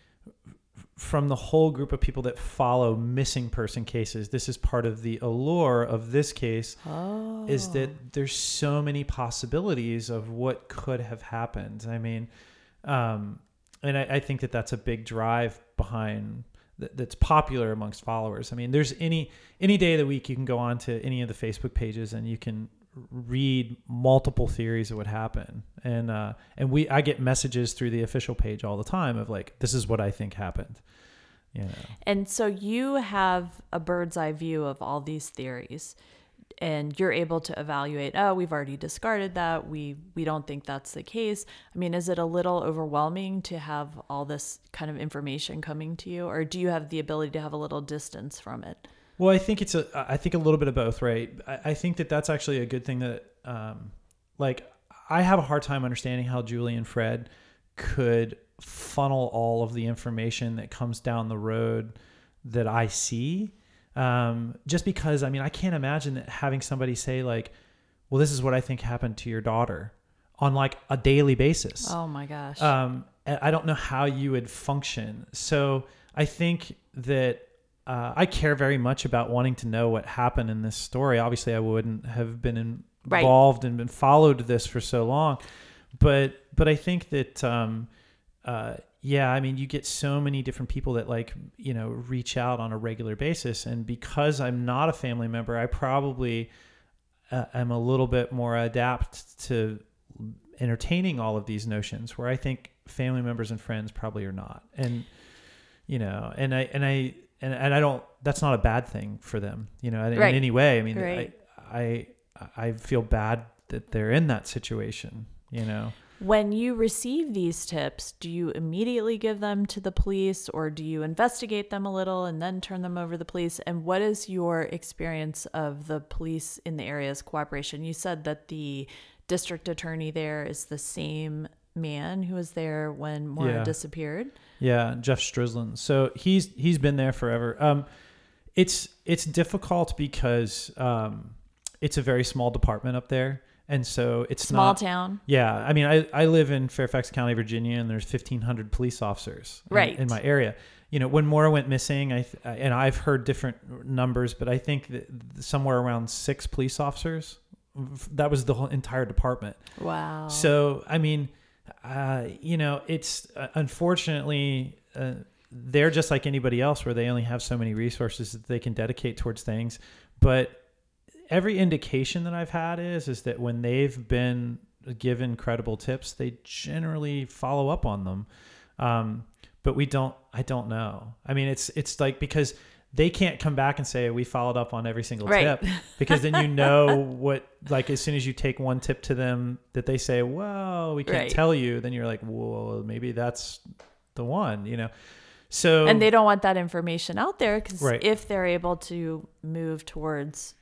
from the whole group of people that follow missing person cases. This is part of the allure of this case Oh. is that there's so many possibilities of what could have happened. I mean, um, and I, I think that that's a big drive behind that, that's popular amongst followers. I mean, there's any any day of the week you can go on to any of the Facebook pages and you can read multiple theories of what happened. And uh, and we I get messages through the official page all the time of like, this is what I think happened. You know. And so you have a bird's eye view of all these theories and you're able to evaluate, oh, we've already discarded that. We we don't think that's the case. I mean, is it a little overwhelming to have all this kind of information coming to you or do you have the ability to have a little distance from it? Well, I think it's a. I think a little bit of both, right? I, I think that that's actually a good thing. That, um, like, I have a hard time understanding how Julie and Fred could funnel all of the information that comes down the road that I see. Um, just because, I mean, I can't imagine that having somebody say like, "Well, this is what I think happened to your daughter," on like a daily basis Oh my gosh. um, I don't know how you would function. So I think that uh, I care very much about wanting to know what happened in this story. Obviously, I wouldn't have been Right. involved and been followed this for so long, but but I think that um, uh, yeah, I mean, you get so many different people that like you know reach out on a regular basis, and because I'm not a family member, I probably uh, am a little bit more adapt to entertaining all of these notions where I think family members and friends probably are not. And you know, and I and I and, and I don't that's not a bad thing for them, you know, in, Right. in any way. I mean, Right. I, I I feel bad that they're in that situation, you know. When you receive these tips, do you immediately give them to the police or do you investigate them a little and then turn them over to the police? And what is your experience of the police in the area's cooperation? You said that the district attorney there is the same man who was there when Maura Yeah. disappeared. Yeah, Jeff Strelzin. So he's he's been there forever. Um, it's it's difficult because um, it's a very small department up there, and so it's not Small not. town. Yeah, I mean, I, I live in Fairfax County, Virginia, and there's 1,500 police officers Right. in, my area. You know, when Maura went missing, I th- and I've heard different numbers, but I think that somewhere around six police officers. That was the whole entire department. Wow. So, I mean, uh, you know, it's uh, unfortunately uh, they're just like anybody else, where they only have so many resources that they can dedicate towards things. But every indication that I've had is is that when they've been given credible tips, they generally follow up on them. Um, but we don't. I don't know. I mean, it's it's like because they can't come back and say we followed up on every single Right. tip because then you know what like as soon as you take one tip to them that they say well we can't Right. tell you then you're like well maybe that's the one you know so and they don't want that information out there because Right. if they're able to move towards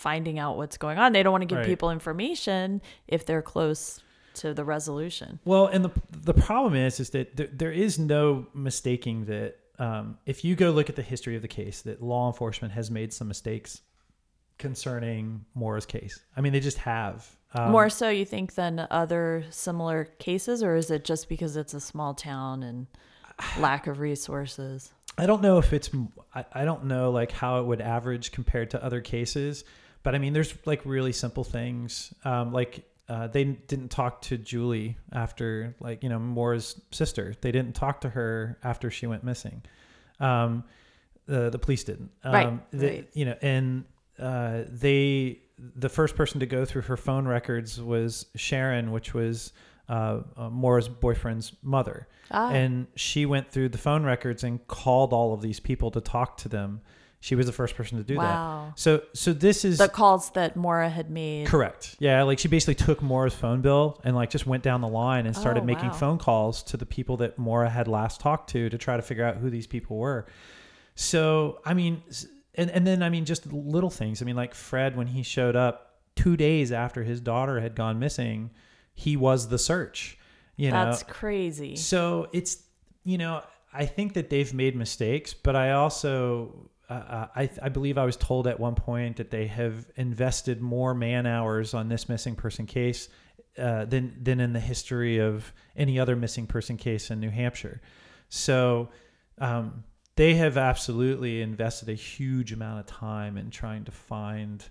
finding out what's going on, they don't want to give Right. people information if they're close to the resolution. Well, and the the problem is is that there, there is no mistaking that um, if you go look at the history of the case, that law enforcement has made some mistakes concerning Maura's case. I mean, they just have. Um, More so, you think, than other similar cases, or is it just because it's a small town and lack of resources? I don't know if it's I, I don't know like how it would average compared to other cases, but I mean there's like really simple things um, like uh, they didn't talk to Julie after like you know Maura's sister. They didn't talk to her after she went missing. Um, the the police didn't. Um, Right, they- right. You know, and uh, they the first person to go through her phone records was Sharon, which was uh, uh, boyfriend's mother, Ah. and she went through the phone records and called all of these people to talk to them. She was the first person to do Wow. that. So so this is the calls that Maura had made. Correct. Yeah, like she basically took Maura's phone bill and like just went down the line and started Oh, making wow. phone calls to the people that Maura had last talked to to try to figure out who these people were. So, I mean, and and then I mean just little things. I mean, like Fred when he showed up 2 days after his daughter had gone missing, he was the search, you know. That's crazy. So it's you know I think that they've made mistakes, but I also uh, uh, I I believe I was told at one point that they have invested more man hours on this missing person case uh, than than in the history of any other missing person case in New Hampshire. So. Um, they have absolutely invested a huge amount of time in trying to find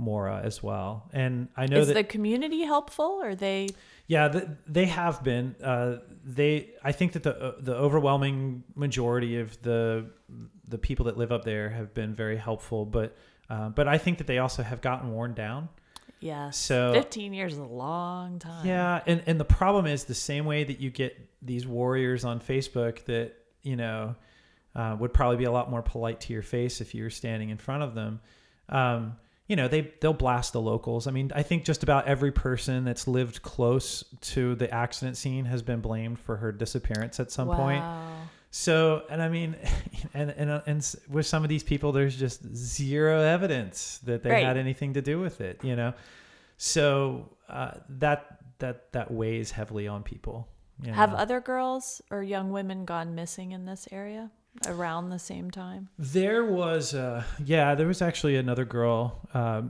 Maura as well, and I know Is that the community helpful? Or they? yeah, th they have been. Uh, they, I think that the uh, the overwhelming majority of the the people that live up there have been very helpful, but uh, but I think that they also have gotten worn down. Yes. So- Fifteen years is a long time. Yeah, and and the problem is the same way that you get these warriors on Facebook that you know uh, would probably be a lot more polite to your face if you were standing in front of them. Um, you know, they they'll blast the locals. I mean, I think just about every person that's lived close to the accident scene has been blamed for her disappearance at some point. So, and I mean, and and and with some of these people, there's just zero evidence that they Right. had anything to do with it. You know, so uh, that that that weighs heavily on people. you Have other girls or young women gone missing in this area around the same time? There was, uh, yeah, there was actually another girl, uh,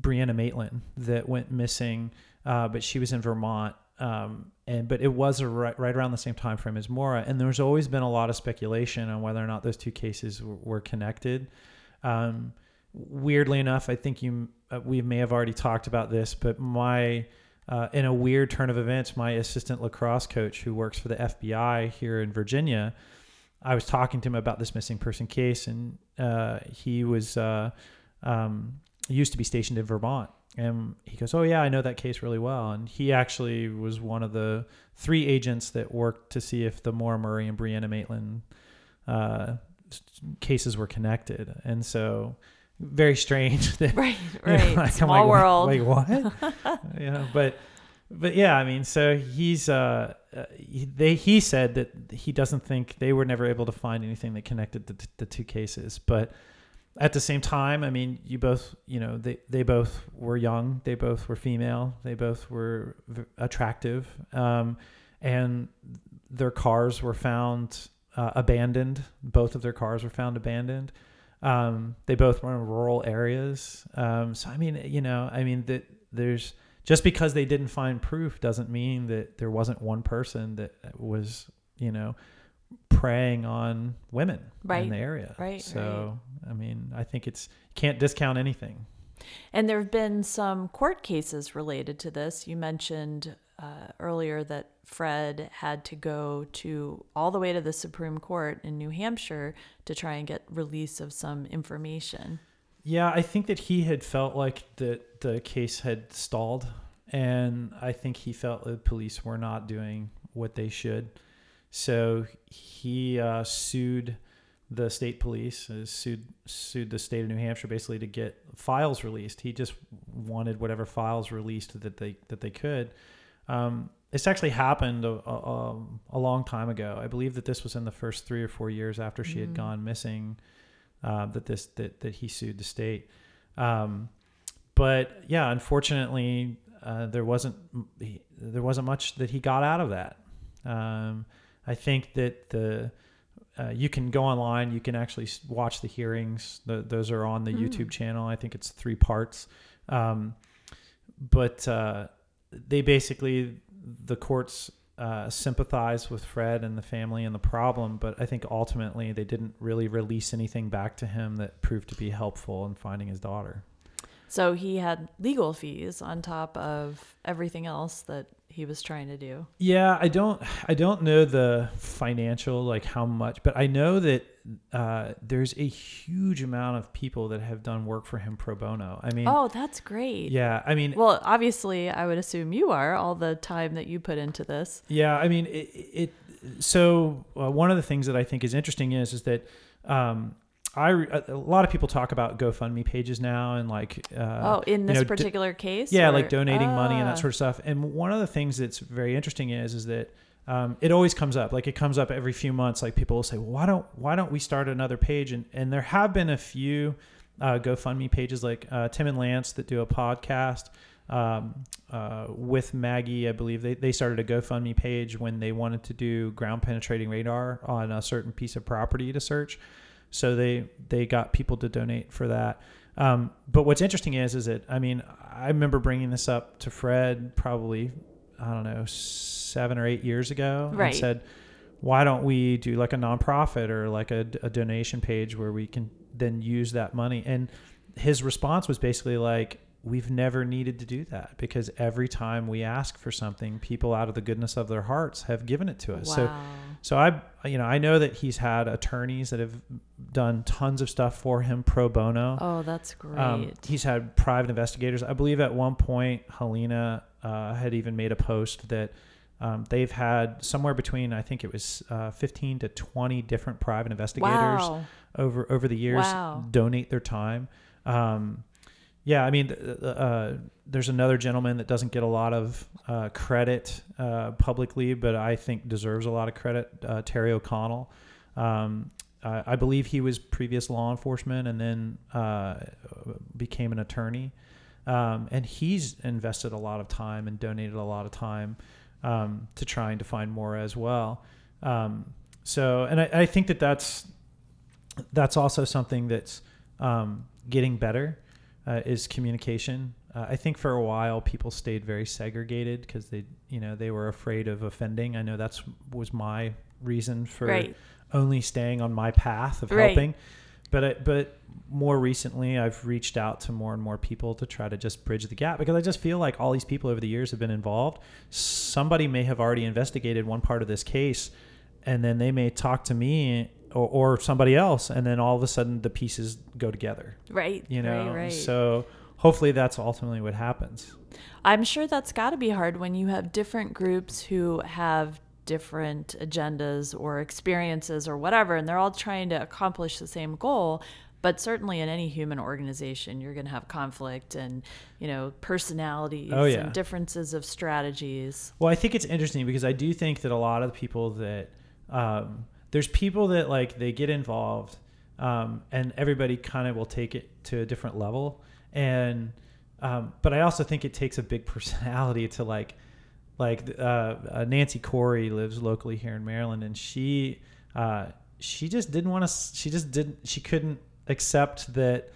Brianna Maitland, that went missing, uh, but she was in Vermont. Um, and but it was right, right around the same time frame as Maura, and there's always been a lot of speculation on whether or not those two cases were, were connected. Um, weirdly enough, I think you uh, we may have already talked about this, but my uh, in a weird turn of events, my assistant lacrosse coach who works for the FBI here in Virginia, I was talking to him about this missing person case, and uh, he was uh, um, used to be stationed in Vermont. And he goes, "Oh yeah, I know that case really well." And he actually was one of the three agents that worked to see if the Maura Murray and Brianna Maitland uh, cases were connected. And so, very strange that Right, you know, right. like, Small like, world. Wait, what? yeah, but but yeah, I mean, so he's uh, uh, he, they he said that he doesn't think they were never able to find anything that connected the, the two cases, but at the same time, I mean, you both, you know, they they both were young, they both were female, they both were v- attractive, um, and their cars were found uh, abandoned. Both of their cars were found abandoned. Um, they both were in rural areas. Um, so I mean, you know, I mean that there's just because they didn't find proof doesn't mean that there wasn't one person that was, you know, preying on women in the area. right, So I mean, I think it's can't discount anything. And there have been some court cases related to this. You mentioned uh, earlier that Fred had to go to all the way to the Supreme Court in New Hampshire to try and get release of some information. Yeah, I think that he had felt like that the case had stalled, and I think he felt the police were not doing what they should. So he uh, sued the state police, uh, sued sued the state of New Hampshire basically to get files released. He just wanted whatever files released that they that they could. Um, this actually happened a, a, a long time ago. I believe that this was in the first three or four years after she had gone missing. Uh, that this that that he sued the state. Um, but yeah, unfortunately, uh, there wasn't he, there wasn't much that he got out of that. Um, I think that the uh, you can go online, you can actually watch the hearings. The, those are on the YouTube channel. I think it's three parts. Um, but uh, they basically the courts uh, sympathize with Fred and the family and the problem, but I think ultimately they didn't really release anything back to him that proved to be helpful in finding his daughter. So he had legal fees on top of everything else that he was trying to do. Yeah, I don't I don't know the financial like how much, but I know that uh, there's a huge amount of people that have done work for him pro bono. I mean, Oh, that's great. yeah, I mean, Well, obviously, I would assume you are all the time that you put into this. Yeah, I mean it. it so uh, one of the things that I think is interesting is is that um, I a lot of people talk about GoFundMe pages now and like uh, oh, in you this know, d- particular case? yeah, or- like donating money and Ah. that sort of stuff. And one of the things that's very interesting is is that um, it always comes up. Like it comes up every few months. Like people will say, well, "Why don't why don't we start another page?" And and there have been a few uh, GoFundMe pages like uh, Tim and Lance that do a podcast um, uh, with Maggie. I believe they they started a GoFundMe page when they wanted to do ground penetrating radar on a certain piece of property to search. So they they got people to donate for that. Um, but what's interesting is is that I mean I remember bringing this up to Fred probably I don't know seven or eight years ago Right. and said why don't we do like a nonprofit or like a, a donation page where we can then use that money and his response was basically like we've never needed to do that because every time we ask for something people out of the goodness of their hearts have given it to us so so I, you know, I know that he's had attorneys that have done tons of stuff for him pro bono. Oh, that's great. Um, he's had private investigators. I believe at one point Helena uh, had even made a post that um, they've had somewhere between I think it was uh, 15 to 20 different private investigators wow. over over the years Wow. donate their time. Um, yeah, I mean, uh, there's another gentleman that doesn't get a lot of uh, credit uh, publicly, but I think deserves a lot of credit. Uh, Terry O'Connell. Um, I I believe he was previous law enforcement and then uh, became an attorney. Um, and he's invested a lot of time and donated a lot of time um, to trying to find Maura as well. Um, so, and I, I think that that's that's also something that's um, getting better uh, is communication. Uh, I think for a while people stayed very segregated because they, you know, they were afraid of offending. I know that's was my reason for Right. only staying on my path of Right. helping. But I, but more recently, I've reached out to more and more people to try to just bridge the gap because I just feel like all these people over the years have been involved. Somebody may have already investigated one part of this case, and then they may talk to me or, or somebody else, and then all of a sudden the pieces go together. Right. You know, Right, right. so hopefully that's ultimately what happens. I'm sure that's got to be hard when you have different groups who have different agendas or experiences or whatever, and they're all trying to accomplish the same goal. But certainly in any human organization, you're going to have conflict and, you know, personalities Oh, yeah. and differences of strategies. Well, I think it's interesting because I do think that a lot of the people that um, there's people that like they get involved, um, and everybody kind of will take it to a different level, and um, but I also think it takes a big personality to like like uh, uh, Nancy Corey lives locally here in Maryland, and she uh, she just didn't want to. She just didn't. She couldn't accept that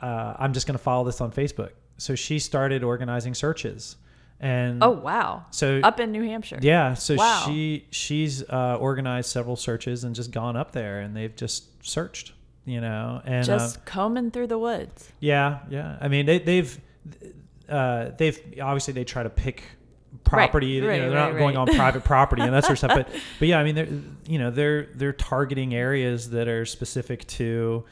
uh, I'm just going to follow this on Facebook. So she started organizing searches, and Oh, wow. so Up in New Hampshire. yeah, so Wow. she she's uh, organized several searches and just gone up there, and they've just searched, you know, and uh, Just combing through the woods. yeah, yeah. I mean, they, they've uh, they've obviously they try to pick property. you know, right, they're right, not going right. on private property and that sort of stuff. But but yeah, I mean, they're you know they're they're targeting areas that are specific to.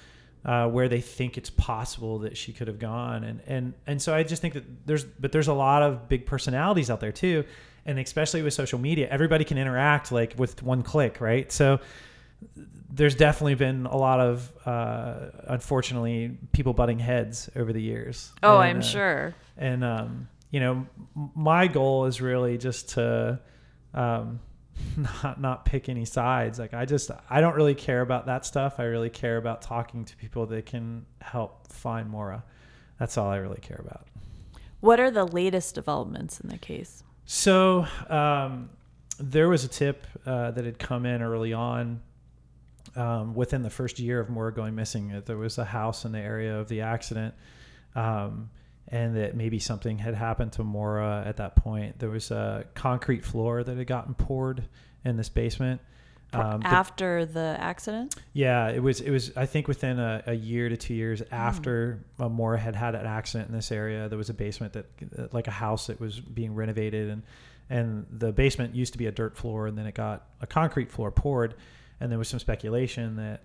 Uh, where they think it's possible that she could have gone, and and and so I just think that there's, but there's a lot of big personalities out there too, and especially with social media, everybody can interact like with one click, right? So there's definitely been a lot of uh, unfortunately people butting heads over the years. Oh, And, I'm uh, sure. And um, you know, m- my goal is really just to um, not not pick any sides. Like I just I don't really care about that stuff. I really care about talking to people that can help find Maura. That's all I really care about. What are the latest developments in the case? So um, there was a tip uh, that had come in early on um, within the first year of Maura going missing. that There was a house in the area of the accident, um, and that maybe something had happened to Maura at that point. There was a concrete floor that had gotten poured in this basement. Um, the- After the accident? yeah, it was. It was. I think within a, a year to two years Hmm. after uh, Maura had had an accident in this area, there was a basement that, uh, like a house that was being renovated, and and the basement used to be a dirt floor, and then it got a concrete floor poured, and there was some speculation that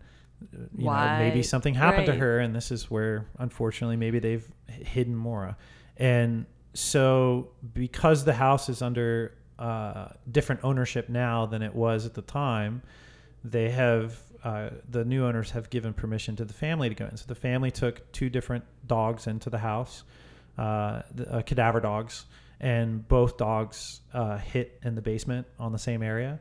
you know maybe something happened to her, and this is where unfortunately maybe they've hidden Maura, and so because the house is under uh, different ownership now than it was at the time, they have uh, the new owners have given permission to the family to go in. So the family took two different dogs into the house, uh, the, uh, cadaver dogs, and both dogs uh, hit in the basement on the same area.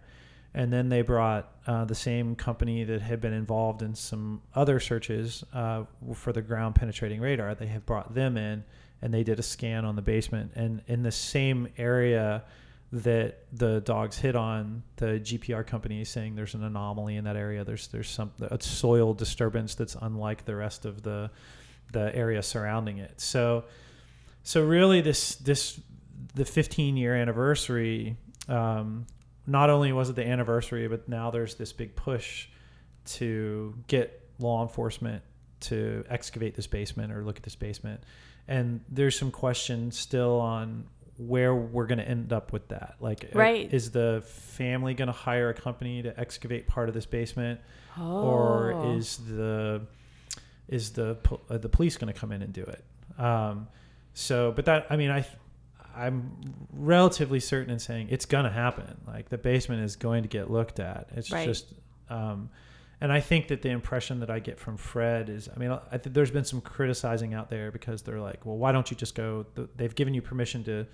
And then they brought uh, the same company that had been involved in some other searches uh, for the ground penetrating radar. They have brought them in, and they did a scan on the basement. And in the same area that the dogs hit on, the GPR company is saying there's an anomaly in that area. There's there's some a soil disturbance that's unlike the rest of the the area surrounding it. So so really this this the 15 year anniversary um, not only was it the anniversary but now there's this big push to get law enforcement to excavate this basement or look at this basement and there's some questions still on where we're going to end up with that like Right. is the family going to hire a company to excavate part of this basement Oh. or is the is the uh, the police going to come in and do it? Um, so, but that I mean, I I'm relatively certain in saying it's going to happen. Like the basement is going to get looked at. It's Right. just, um, and I think that the impression that I get from Fred is, I mean, I think there's been some criticizing out there because they're like, well, why don't you just go? th- They've given you permission to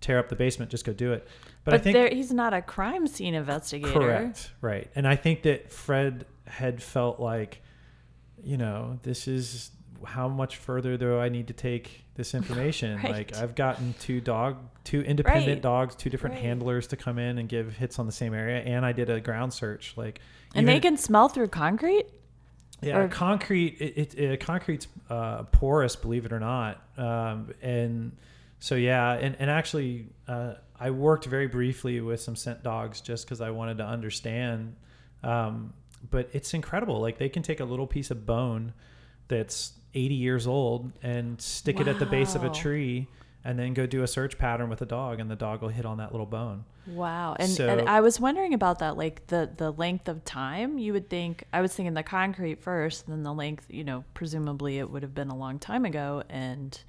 tear up the basement, just go do it. But, But, I think there, he's not a crime scene investigator. Correct. Right. And I think that Fred had felt like, you know, this is how much further do I need to take this information? Right. Like I've gotten two dog, two independent Right. dogs, two different Right. handlers to come in and give hits on the same area, and I did a ground search. Like, And they can smell through concrete? yeah, or- concrete. It, it, it concrete's uh, porous, believe it or not. Um, and so yeah, and and actually, uh, I worked very briefly with some scent dogs just because I wanted to understand. Um, but it's incredible. Like they can take a little piece of bone that's 80 years old and stick it at the base of a tree. And then go do a search pattern with a dog, and the dog will hit on that little bone. Wow. And, So- and I was wondering about that, like the, the length of time. You would think, I was thinking the concrete first, then the length, you know, presumably it would have been a long time ago and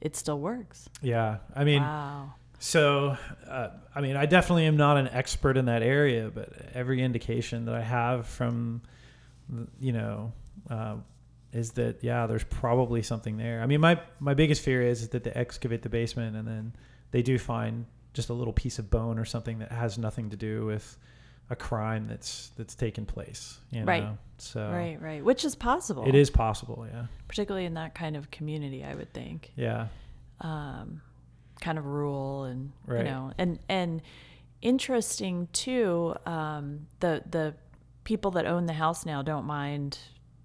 it still works. Yeah, I mean, Wow. So, uh, I mean, I definitely am not an expert in that area, but every indication that I have from, you know, uh, is that yeah, there's probably something there. I mean, my my biggest fear is that they excavate the basement and then they do find just a little piece of bone or something that has nothing to do with a crime that's that's taken place. You know? Right. So Right, right. Which is possible. it is possible. Yeah. Particularly in that kind of community, I would think. Yeah. um, kind of rural and Right. you know and and interesting too um, the the people that own the house now don't mind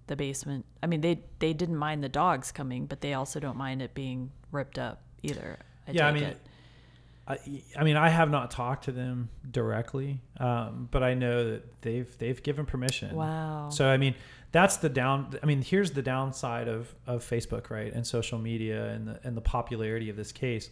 the basement i mean they they didn't mind the dogs coming but they also don't mind it being ripped up either I Yeah, I mean, it. I, I mean, I have not talked to them directly, um, but I know that they've they've given permission. wow So I mean, that's the down. I mean, here's the downside of of Facebook, right, and social media, and the and the popularity of this case,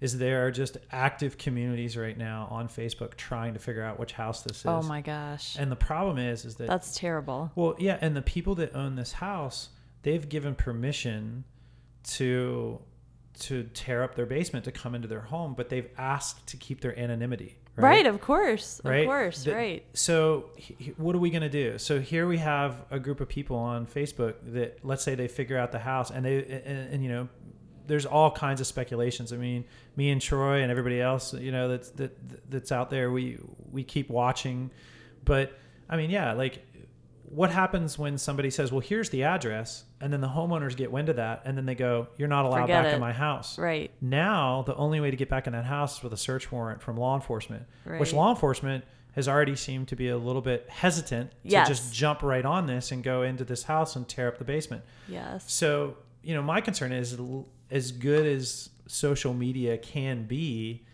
is there are just active communities right now on Facebook trying to figure out which house this oh is. oh my gosh And the problem is, is that that's terrible well, yeah, and the people that own this house, they've given permission to to tear up their basement to come into their home, but they've asked to keep their anonymity. right, Right. of course Right? of course The- right So, he- what are we going to do? So here we have a group of people on Facebook that, let's say, they figure out the house, and they and, and you know, there's all kinds of speculations. I mean, me and Troy and everybody else, you know, that's that that's out there. We we keep watching, but I mean, yeah, like what happens when somebody says, "Well, here's the address," and then the homeowners get wind of that, and then they go, "You're not allowed Forget back it. in my house." right Now, the only way to get back in that house is with a search warrant from law enforcement, which law enforcement has already seemed to be a little bit hesitant to just jump right on this and go into this house and tear up the basement. yes So, you know, my concern is as good as social media can be,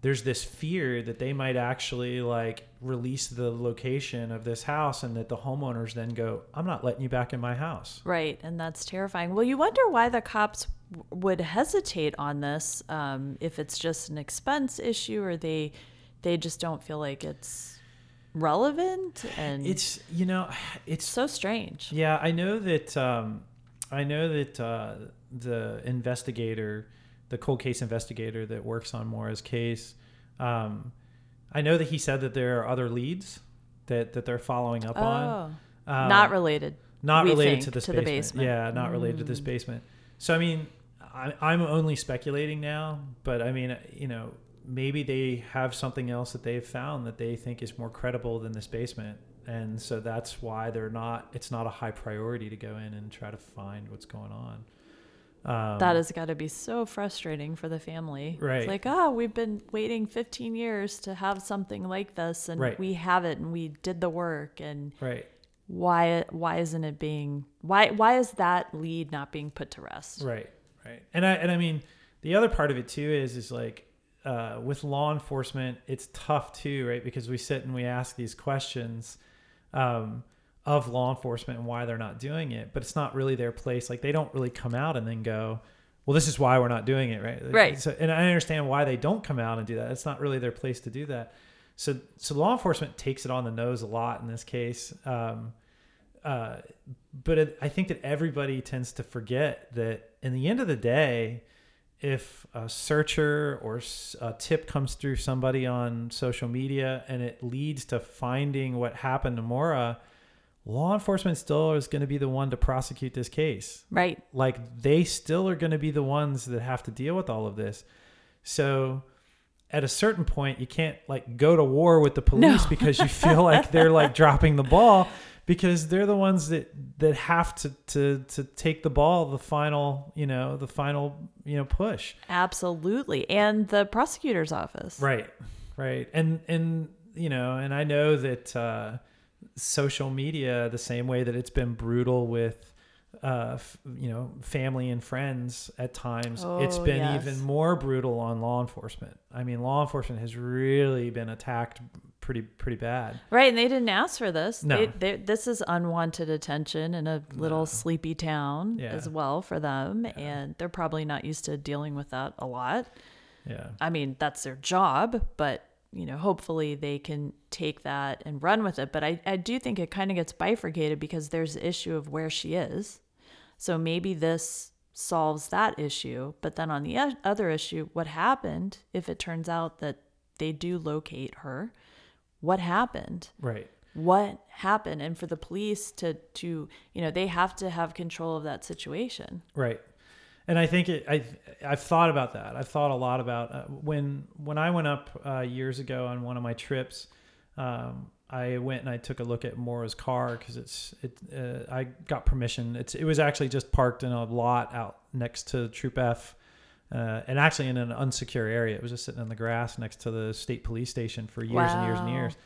there's this fear that they might actually like release the location of this house and that the homeowners then go, I'm not letting you back in my house. Right, and that's terrifying. Well, you wonder why the cops w- would hesitate on this um, if it's just an expense issue or they they just don't feel like it's relevant and It's, you know, it's so strange. Yeah, I know that. Um, I know that uh, the investigator, the cold case investigator that works on Maura's case, um, I know that he said that there are other leads that that they're following up Oh, on. Um, not related. not related think, to this to the basement. basement. Mm. Yeah, not related to this basement. So I mean, I, I'm only speculating now, but I mean, you know, maybe they have something else that they've found that they think is more credible than this basement, and so that's why they're not. It's not a high priority to go in and try to find what's going on. Um, That has got to be so frustrating for the family. Right. It's like, oh, we've been waiting 15 years to have something like this, and Right. we have it, and we did the work, and right, why why isn't it being why why is that lead not being put to rest? right, right. And I and I mean, the other part of it too is is like uh, with law enforcement, it's tough too, right? Because we sit and we ask these questions um, of law enforcement and why they're not doing it, but it's not really their place. Like they don't really come out and then go, "Well, this is why we're not doing it," right? Right. So, and I understand why they don't come out and do that. It's not really their place to do that. So, so law enforcement takes it on the nose a lot in this case. Um, uh, but it, I think that everybody tends to forget that in the end of the day, if a searcher or a tip comes through somebody on social media and it leads to finding what happened to Maura, law enforcement still is going to be the one to prosecute this case. Right. Like they still are going to be the ones that have to deal with all of this. So at a certain point, you can't like go to war with the police No. because you feel like they're like dropping the ball because they're the ones that that have to to to take the ball the final you know the final you know push Absolutely. And the prosecutor's office. right right and and you know and i know that uh social media the same way that it's been brutal with uh f- you know family and friends at times it's been yes. even more brutal on law enforcement i mean law enforcement has really been attacked pretty pretty bad Right. And they didn't ask for this. No. They, they, this is unwanted attention in a little sleepy town Yeah. as well for them. And they're probably not used to dealing with that a lot. yeah I mean, that's their job, but you know, hopefully they can take that and run with it. But I, I do think it kind of gets bifurcated because there's the issue of where she is. So maybe this solves that issue. But then on the other issue, what happened if it turns out that they do locate her? What happened? right What happened? And for the police to to you know they have to have control of that situation. Right. And I think it, I, I've thought about that. I've thought a lot about uh, when, when I went up uh, years ago on one of my trips, um, I went and I took a look at Maura's car cause it's, it, uh, I got permission. It's, it was actually just parked in a lot out next to Troop F. Uh, and actually in an unsecure area. It was just sitting in the grass next to the state police station for years and years and Wow. years.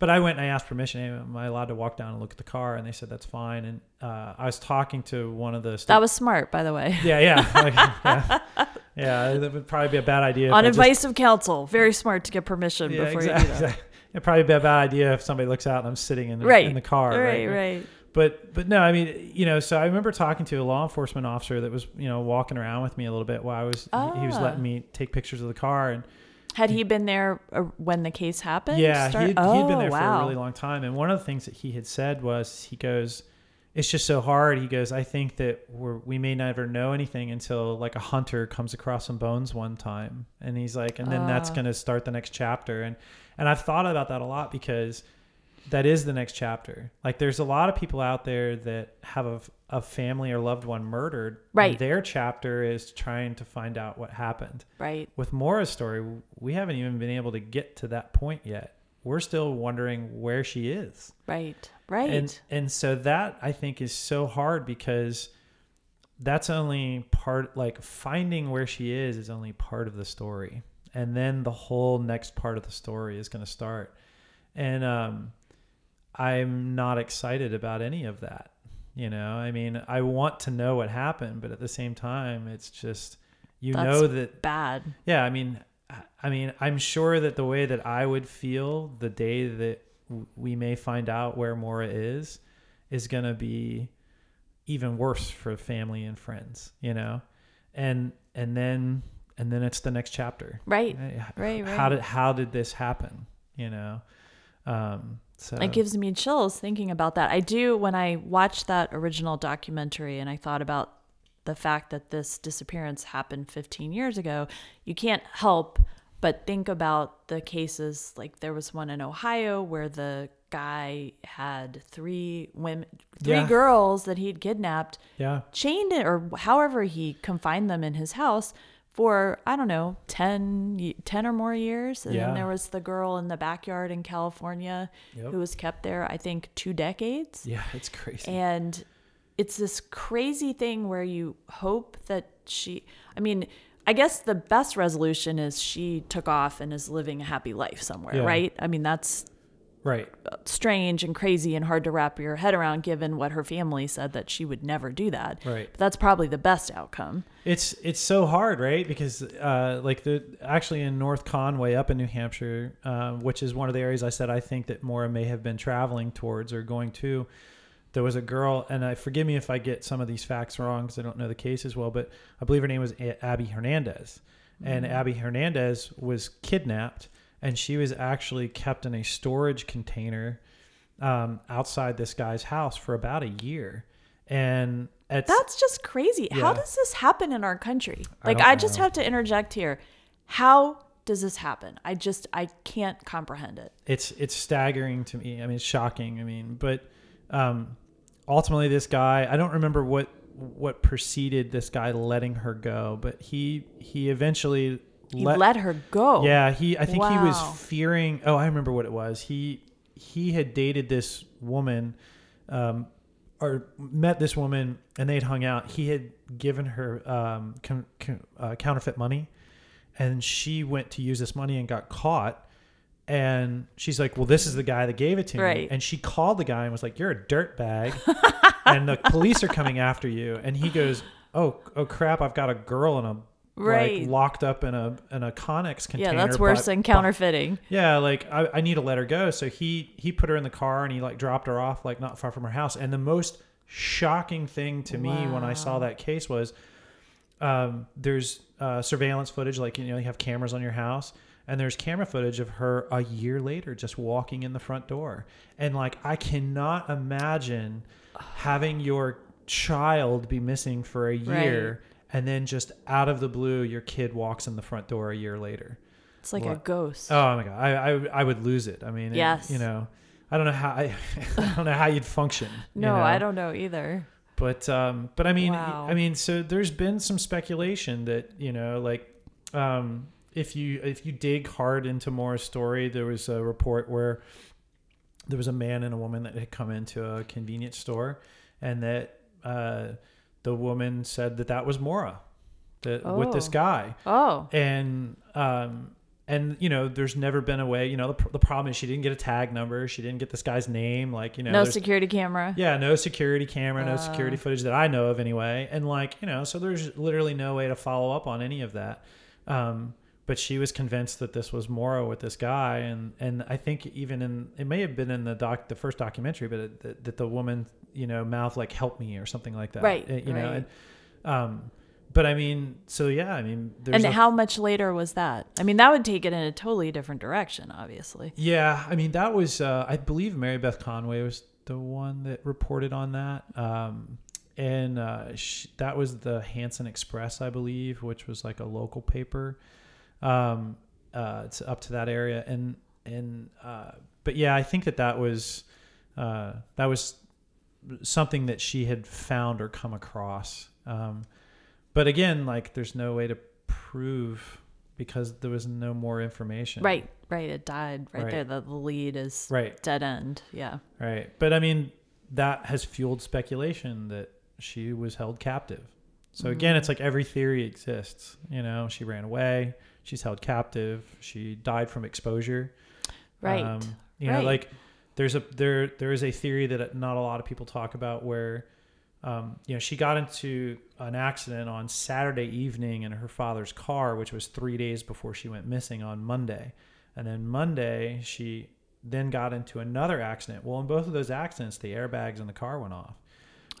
But I went and I asked permission. Hey, am I allowed to walk down and look at the car? And they said that's fine. And uh, I was talking to one of the state That was smart, by the way. yeah, yeah, like, yeah, yeah. That would probably be a bad idea. On I just- advice of counsel, very smart to get permission yeah, before exactly, you do that. exactly. It'd probably be a bad idea if somebody looks out and I'm sitting in the, Right. in the car. Right, Right, right. But but no, I mean, you know, so I remember talking to a law enforcement officer that was you know walking around with me a little bit while I was he, he was Ah. letting me take pictures of the car and Had he been there uh, when the case happened? Yeah, Start- he'd, oh, he'd been there for a really long time. And one of the things that he had said was, he goes, "It's just so hard." He goes, "I think that we're we may never know anything until like a hunter comes across some bones one time." And he's like, and then that's Ah. going to start the next chapter. And and I've thought about that a lot because that is the next chapter. Like, there's a lot of people out there that have a, a family or loved one murdered. Right. their chapter is trying to find out what happened Right. with Maura's story, we haven't even been able to get to that point yet. We're still wondering where she is. Right. Right. And and so that I think is so hard because that's only part like finding where she is is only part of the story. And then the whole next part of the story is going to start. And um I'm not excited about any of that You know, I mean, I want to know what happened, but at the same time, it's just you That's know that Bad. yeah, I mean, I- mean, I'm sure that the way that I would feel the day that w- we may find out where Maura is, is gonna be even worse for family and friends, you know, and and then and then it's the next chapter. Right. H- Right, How did how did this happen? You know, um, so It gives me chills thinking about that. I do when I watched that original documentary and I thought about the fact that this disappearance happened 15 years ago. You can't help but think about the cases like there was one in Ohio where the guy had three women, three Yeah. girls that he'd kidnapped, yeah, chained it or however he confined them in his house for I don't know 10, 10 or more years and Yeah. then there was the girl in the backyard in California Yep. who was kept there I think 2 decades yeah, it's crazy. and it's this crazy thing where you hope that she I mean I guess the best resolution is she took off and is living a happy life somewhere, Yeah. right? I mean, that's right. strange and crazy and hard to wrap your head around given what her family said that she would never do that. Right. But that's probably the best outcome. It's it's so hard, right? Because uh, like the actually in North Conway, up in New Hampshire, uh, which is one of the areas I said I think that Maura may have been traveling towards or going to. There was a girl, and I forgive me if I get some of these facts wrong because I don't know the case as well, but I believe her name was A- Abby Hernandez, and Abby Hernandez was kidnapped, and she was actually kept in a storage container um, outside this guy's house for about a year, and at That's just crazy. How does this happen in our country? Like don't I, just know. have to interject here. How does this happen? I just I can't comprehend it. it's it's staggering to me. I mean, it's shocking. I mean, but um, ultimately, this guy I don't remember what what preceded this guy letting her go, but he he eventually He let, her go. yeah he I think he was fearing. Oh, I remember what it was. He he had dated this woman. Um, or met this woman and they'd hung out. He had given her um, uh, counterfeit money, and she went to use this money and got caught. And she's like, "Well, this is the guy that gave it to me." And she called the guy and was like, "You're a dirt bag, and the police are coming after you." And he goes, "Oh, oh crap! I've got a girl in a Right. like locked up in a in a Connex container. Yeah, that's worse but- than but- counterfeiting. yeah, like I, I need to let her go. So he he put her in the car and he like dropped her off like not far from her house. And the most shocking thing to me when I saw that case was um, there's uh, surveillance footage, like you know you have cameras on your house, and there's camera footage of her a year later just walking in the front door. And like I cannot imagine having your child be missing for a year. And then just out of the blue, your kid walks in the front door a year later. It's like a ghost. Oh my god, I I, would- I would lose it. I mean, it- Yes. you know, I don't know how I, I don't know how you'd function. you no, know? I don't know either. But um, but I mean, Wow. I mean, so there's been some speculation that you know, like, um, if you if you dig hard into Maura's story, there was a report where there was a man and a woman that had come into a convenience store, and that uh, the woman said that that was Maura, that with this Oh. guy. Oh, and um and you know there's never been a way you know the, pr- the problem is she didn't get a tag number. She didn't get this guy's name. Like you know no security camera. yeah no security camera no Uh. security footage that i know of anyway. And like you know so there's literally no way to follow up on any of that. Um but she was convinced that this was Maura with this guy, and and I think even in it may have been in the doc the first documentary, but it, that, that the woman you know mouth like help me or something like that, Right, Uh, You know, right. and, um, but I mean, so yeah, I mean, there's And a- how much later was that? I mean, that would take it in a totally different direction, obviously. Yeah, I mean that was uh, I believe Mary Beth Conway was the one that reported on that, um, and uh, sh that was the Hanson Express, I believe, which was like a local paper. Um, uh, it's up to that area, and and uh, but yeah, I think that that was uh, that was something that she had found or come across. Um, but again, like there's no way to prove because there was no more information. Right, right. It died right, Right. there. The, the lead is Right. dead end. Yeah. Right. But I mean, that has fueled speculation that she was held captive. So again, Mm. it's like every theory exists. You know, she ran away, she's held captive, she died from exposure. Right. Um, you know, like there's a there there is a theory that not a lot of people talk about where um, you know, she got into an accident on Saturday evening in her father's car, which was three days before she went missing on Monday. And then Monday, she then got into another accident. Well, in both of those accidents, the airbags in the car went off.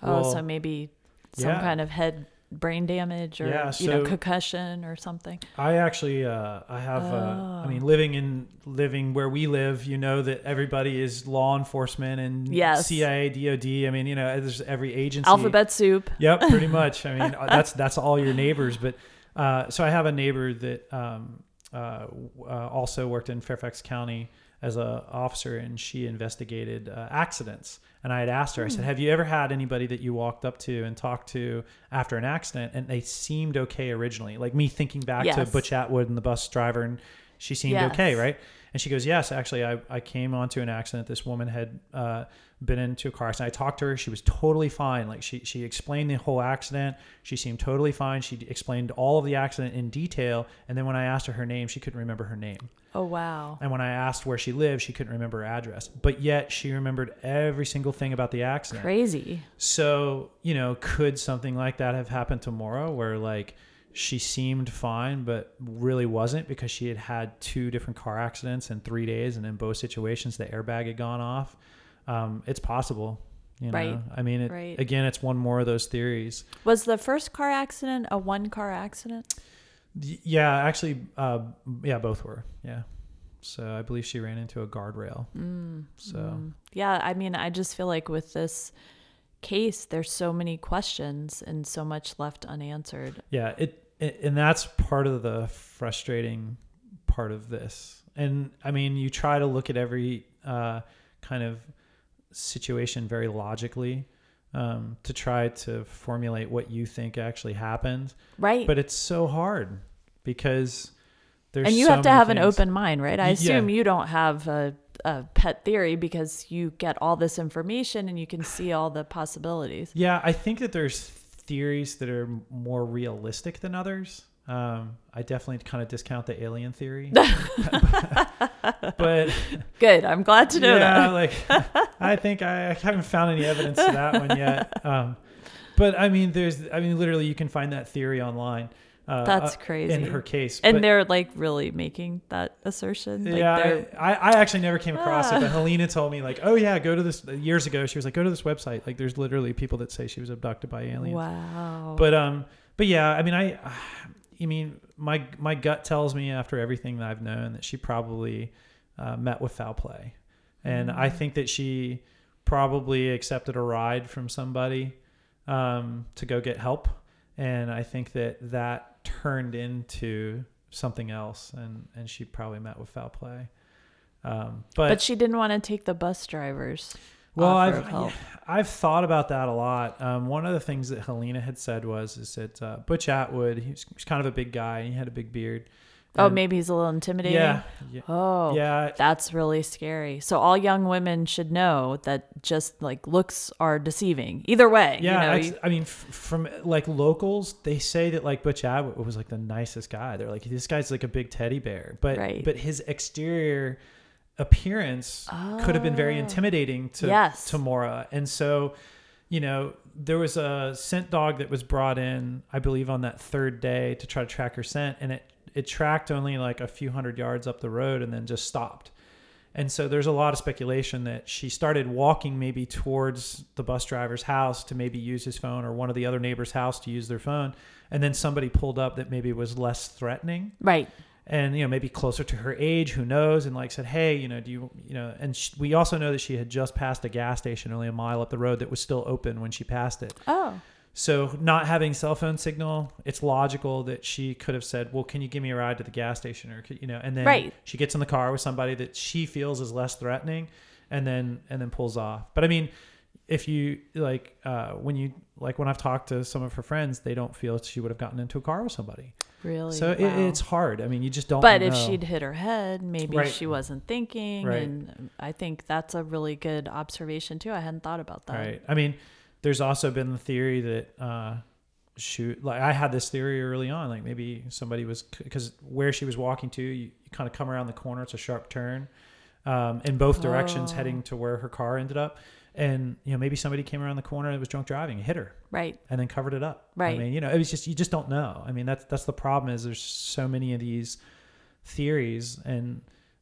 Oh, Well, so maybe some yeah. kind of head brain damage or Yeah, you know concussion or something. I actually, uh, I have, uh, I Oh. mean, living in living where we live, you know that everybody is law enforcement and Yes. CIA, DOD. I mean, you know, there's every agency. Alphabet soup. Yep, pretty much. I mean, uh, that's that's all your neighbors. But uh, so I have a neighbor that um, uh, uh, also worked in Fairfax County as a officer, and she investigated uh, accidents. And I had asked her, I Hmm. said, "Have you ever had anybody that you walked up to and talked to after an accident, and they seemed okay originally? Like me thinking back to Yes. Butch Atwood and the bus driver, and she seemed Yes. okay, right?" And she goes, Yes, actually, I, I came onto an accident. This woman had uh, been into a car accident. I talked to her. She was totally fine. Like she, she explained the whole accident. She seemed totally fine. She explained all of the accident in detail. And then when I asked her her name, she couldn't remember her name. Oh wow. And when I asked where she lived, she couldn't remember her address. But yet she remembered every single thing about the accident. Crazy. So, you know, could something like that have happened to Maura where like she seemed fine, but really wasn't because she had had two different car accidents in three days. And in both situations, the airbag had gone off. Um, it's possible. You know, Right. I mean, it, Right. again, it's one more of those theories. Was the first car accident a one car accident? Yeah, actually, uh, yeah, both were. Yeah. So I believe she ran into a guardrail. Mm, So mm. Yeah, I mean, I just feel like with this case, there's so many questions and so much left unanswered. yeah it, it and that's part of the frustrating part of this and i mean you try to look at every uh, kind of situation very logically um, to try to formulate what you think actually happened Right. but it's so hard because there's and you so have to have an open mind, right? I assume yeah. you don't have a, a pet theory because you get all this information and you can see all the possibilities. yeah i think that there's theories that are more realistic than others um, i definitely kind of discount the alien theory but Good. I'm glad to know that. yeah, that. like I think I, I haven't found any evidence to that one yet. Um, but I mean, there's, I mean, literally, you can find that theory online. Uh, That's uh, crazy. In her case, And But, they're like really making that assertion. Like yeah, I, I actually never came across it, Ah. but Helena told me like, oh yeah, go to this years ago. She was like, go to this website. Like, there's literally people that say she was abducted by aliens. wow. But um, but yeah, I mean, I, I mean, my my gut tells me after everything that I've known that she probably uh, met with foul play, and I Mm. think that she probably accepted a ride from somebody um, to go get help, and I think that that turned into something else, and and she probably met with foul play. Um, but, but she didn't want to take the bus drivers. Well, I've. I've thought about that a lot. Um, one of the things that Helena had said was is that uh, Butch Atwood, he was, he was kind of a big guy. He had a big beard. Oh, maybe he's a little intimidating. Yeah, yeah, Oh, yeah. That's really scary. So all young women should know that just like looks are deceiving. Either way, Yeah, you know, ex- you- I mean, f- from like locals, they say that like Butch Atwood was like the nicest guy. They're like, this guy's like a big teddy bear, but Right. but his exterior appearance could have been very Oh. intimidating to Yes. to Maura, and so you know there was a scent dog that was brought in, I believe, on that third day to try to track her scent, and it it tracked only like a few hundred yards up the road and then just stopped. And so there's a lot of speculation that she started walking maybe towards the bus driver's house to maybe use his phone or one of the other neighbors' house to use their phone. And then somebody pulled up that maybe was less threatening right. And, you know, maybe closer to her age, who knows, and like said, hey, you know, do you, you know, and sh we also know that she had just passed a gas station only a mile up the road that was still open when she passed it. Oh, So not having cell phone signal, it's logical that she could have said, "Well, can you give me a ride to the gas station?" Or you know, and then Right. she gets in the car with somebody that she feels is less threatening, and then and then pulls off. But I mean, if you like uh, when you like when I've talked to some of her friends, they don't feel she would have gotten into a car with somebody. really? So it, it's hard. I mean, you just don't. But if she'd hit her head, maybe Right. she wasn't thinking. Right. And I think that's a really good observation, too. I hadn't thought about that. Right. I mean, there's also been the theory that uh, shoot, like I had this theory early on, like maybe somebody was because where she was walking to, you, you kind of come around the corner, it's a sharp turn, um, in both directions, Oh. heading to where her car ended up. And you know maybe somebody came around the corner and was drunk driving, hit her, Right. and then covered it up. Right. I mean, you know, it was just you just don't know. I mean, that's that's the problem is there's so many of these theories and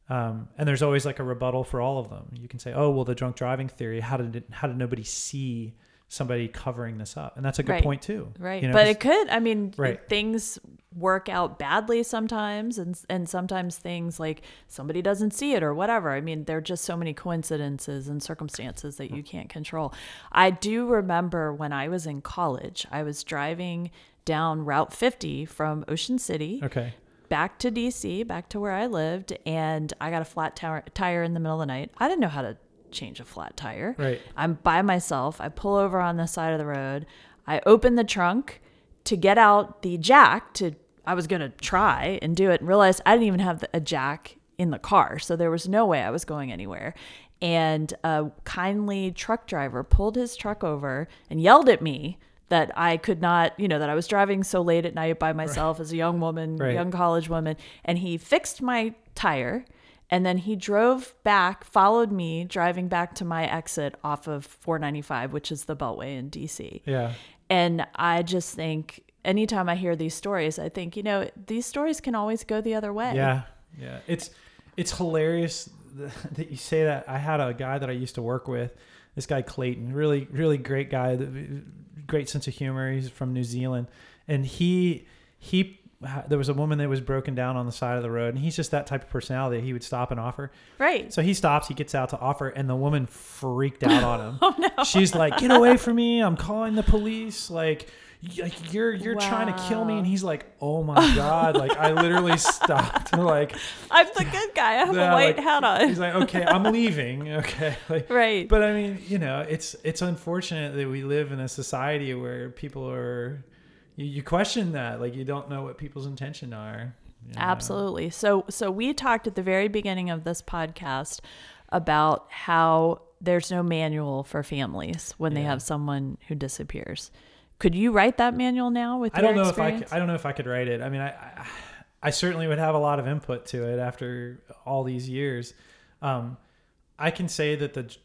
um, and there's always like a rebuttal for all of them. You can say, oh well, the drunk driving theory. How did it, how did nobody see somebody covering this up? And that's a good Right. point too. Right. You know, but it could, I mean, Right. things work out badly sometimes and and sometimes things like somebody doesn't see it or whatever. I mean, there're just so many coincidences and circumstances that mm-hmm. you can't control. I do remember when I was in college, I was driving down Route 50 from Ocean City okay. back to DC, back to where I lived, and I got a flat tire in the middle of the night. I didn't know how to change a flat tire. Right. I'm by myself. I pull over on the side of the road. I open the trunk to get out the jack to I was going to try and do it and realized I didn't even have a jack in the car. So there was no way I was going anywhere. And a kindly truck driver pulled his truck over and yelled at me that I could not, you know, that I was driving so late at night by myself as a young woman, Right. young college woman. And he fixed my tire and then he drove back, followed me driving back to my exit off of 495, which is the Beltway in DC. Yeah. And I just think anytime I hear these stories, I think, you know, these stories can always go the other way. Yeah, yeah. It's it's hilarious that you say that. I had a guy that I used to work with. This guy Clayton, really really great guy, great sense of humor. He's from New Zealand, and he he. There was a woman that was broken down on the side of the road, and he's just that type of personality. He would stop and offer. Right. So he stops, he gets out to offer, and the woman freaked out on him. oh no! She's like, "Get away from me! I'm calling the police!" Like, like you're you're trying to kill me, and he's like, "Oh my god!" Like I literally stopped. Like, I'm the good guy. I have yeah, a white like, hat on. He's like, "Okay, I'm leaving." Okay, like, Right. But I mean, you know, it's it's unfortunate that we live in a society where people are. You, you question that, like you don't know what people's intention are. you know? Absolutely. So so we talked at the very beginning of this podcast about how there's no manual for families when they have someone who disappears. Could you write that manual now with I your don't know experience? if I, I don't know if I could write it. I mean, I, I, I certainly would have a lot of input to it after all these years. Um, I can say that the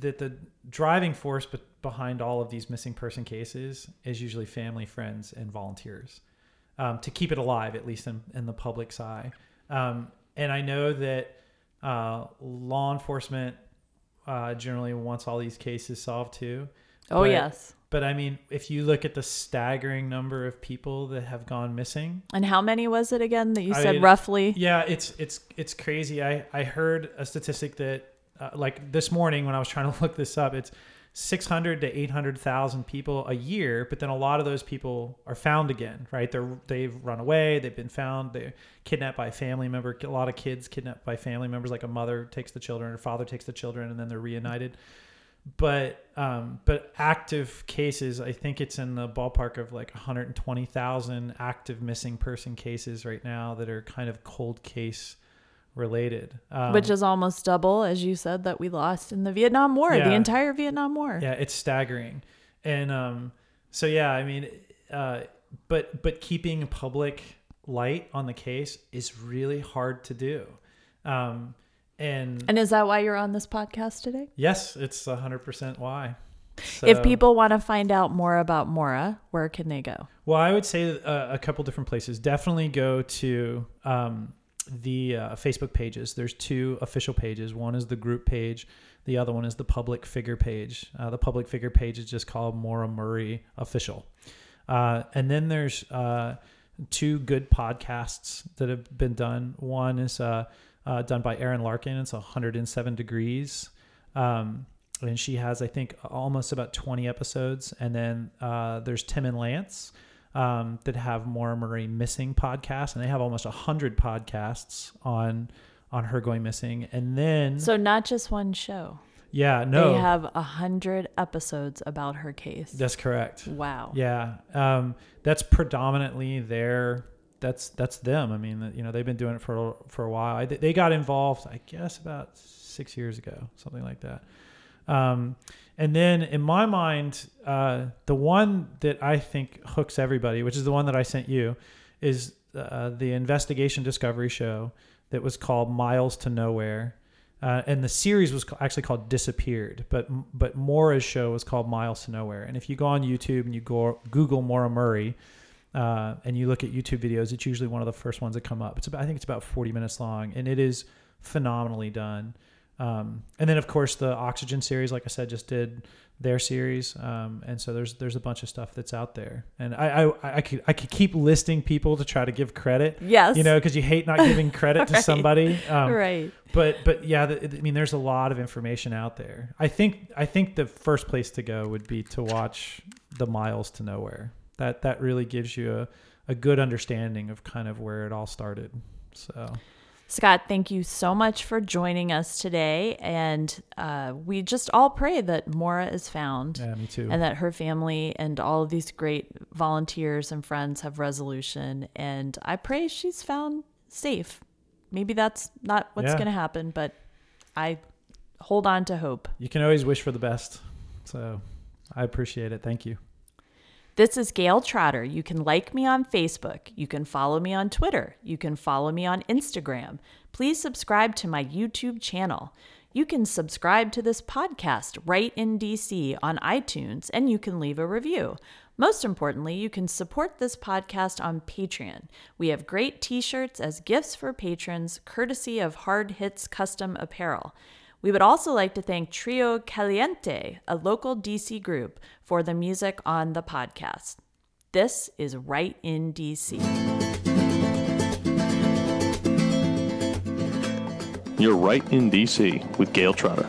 that the driving force be- behind all of these missing person cases is usually family, friends, and volunteers um, to keep it alive, at least in, in the public's eye. Um, and I know that uh, law enforcement uh, generally wants all these cases solved too. oh but- yes. But I mean, if you look at the staggering number of people that have gone missing, And how many was it again that you I said mean, roughly? yeah, it's it's it's crazy. I I heard a statistic that uh, like this morning when I was trying to look this up, it's 600 to 800,000 people a year, but then a lot of those people are found again, right? They're they've run away, they've been found, they're kidnapped by a family member. A lot of kids kidnapped by family members, like a mother takes the children, or father takes the children, and then they're reunited. But um, but active cases, I think it's in the ballpark of like 120,000 active missing person cases right now that are kind of cold case related. Um, Which is almost double, as you said, that we lost in the Vietnam War, the entire Vietnam War. yeah, it's staggering. And um, so yeah, I mean, uh, but but keeping public light on the case is really hard to do. Um, and And is that why you're on this podcast today? yes, it's 100% why. if people want to find out more about Maura, where can they go? Well, I would say uh, a couple different places. Definitely go to um, the uh, Facebook pages. There's two official pages. One is the group page. The other one is the public figure page. Uh, the public figure page is just called Maura Murray Official. Uh, and then there's uh, two good podcasts that have been done. One is uh, uh, done by Erin Larkin. It's 107 Degrees. Um, and she has, I think, almost about 20 episodes. And then there's Tim and Lance um, that have Maura Murray Missing podcasts, and they have almost a 100 podcasts on on her going missing. And then, So not just one show. yeah, no, They have a hundred episodes about her case. that's correct. wow. Yeah, um, that's predominantly their. That's that's them. I mean, you know, they've been doing it for for a while. I, they got involved, I guess, about six years ago, something like that. Um, and then in my mind, uh, the one that I think hooks everybody, which is the one that I sent you, is uh, the investigation discovery show that was called Miles to Nowhere. Uh, and the series was actually called Disappeared, but but Maura's show was called Miles to Nowhere. And if you go on YouTube and you go Google Maura Murray, uh, and you look at YouTube videos, it's usually one of the first ones that come up. It's about I think it's about 40 minutes long, and it is phenomenally done. Um, and then of course the Oxygen series, like I said, just did their series, um, and so there's there's a bunch of stuff that's out there. And I I, I could I could keep listing people to try to give credit. Yes. You know, because you hate not giving credit to Right. somebody. Um, right. but but yeah, the, I mean, there's a lot of information out there. I think I think the first place to go would be to watch the Miles to Nowhere. That that really gives you a, a good understanding of kind of where it all started. So Scott, thank you so much for joining us today. And uh, we just all pray that Maura is found yeah, me too. and that her family and all of these great volunteers and friends have resolution. And I pray she's found safe. Maybe that's not what's Yeah. going to happen, but I hold on to hope. you can always wish for the best. So I appreciate it. Thank you. This is Gail Trotter. You can like me on Facebook. You can follow me on Twitter. You can follow me on Instagram. Please subscribe to my YouTube channel. You can subscribe to this podcast right in DC on iTunes and you can leave a review. Most importantly, you can support this podcast on Patreon. We have great t shirts as gifts for patrons, courtesy of Hard Hits Custom Apparel. We would also like to thank Trio Caliente, a local DC group, for the music on the podcast. This is Right in DC. You're right in DC with Gail Trotter.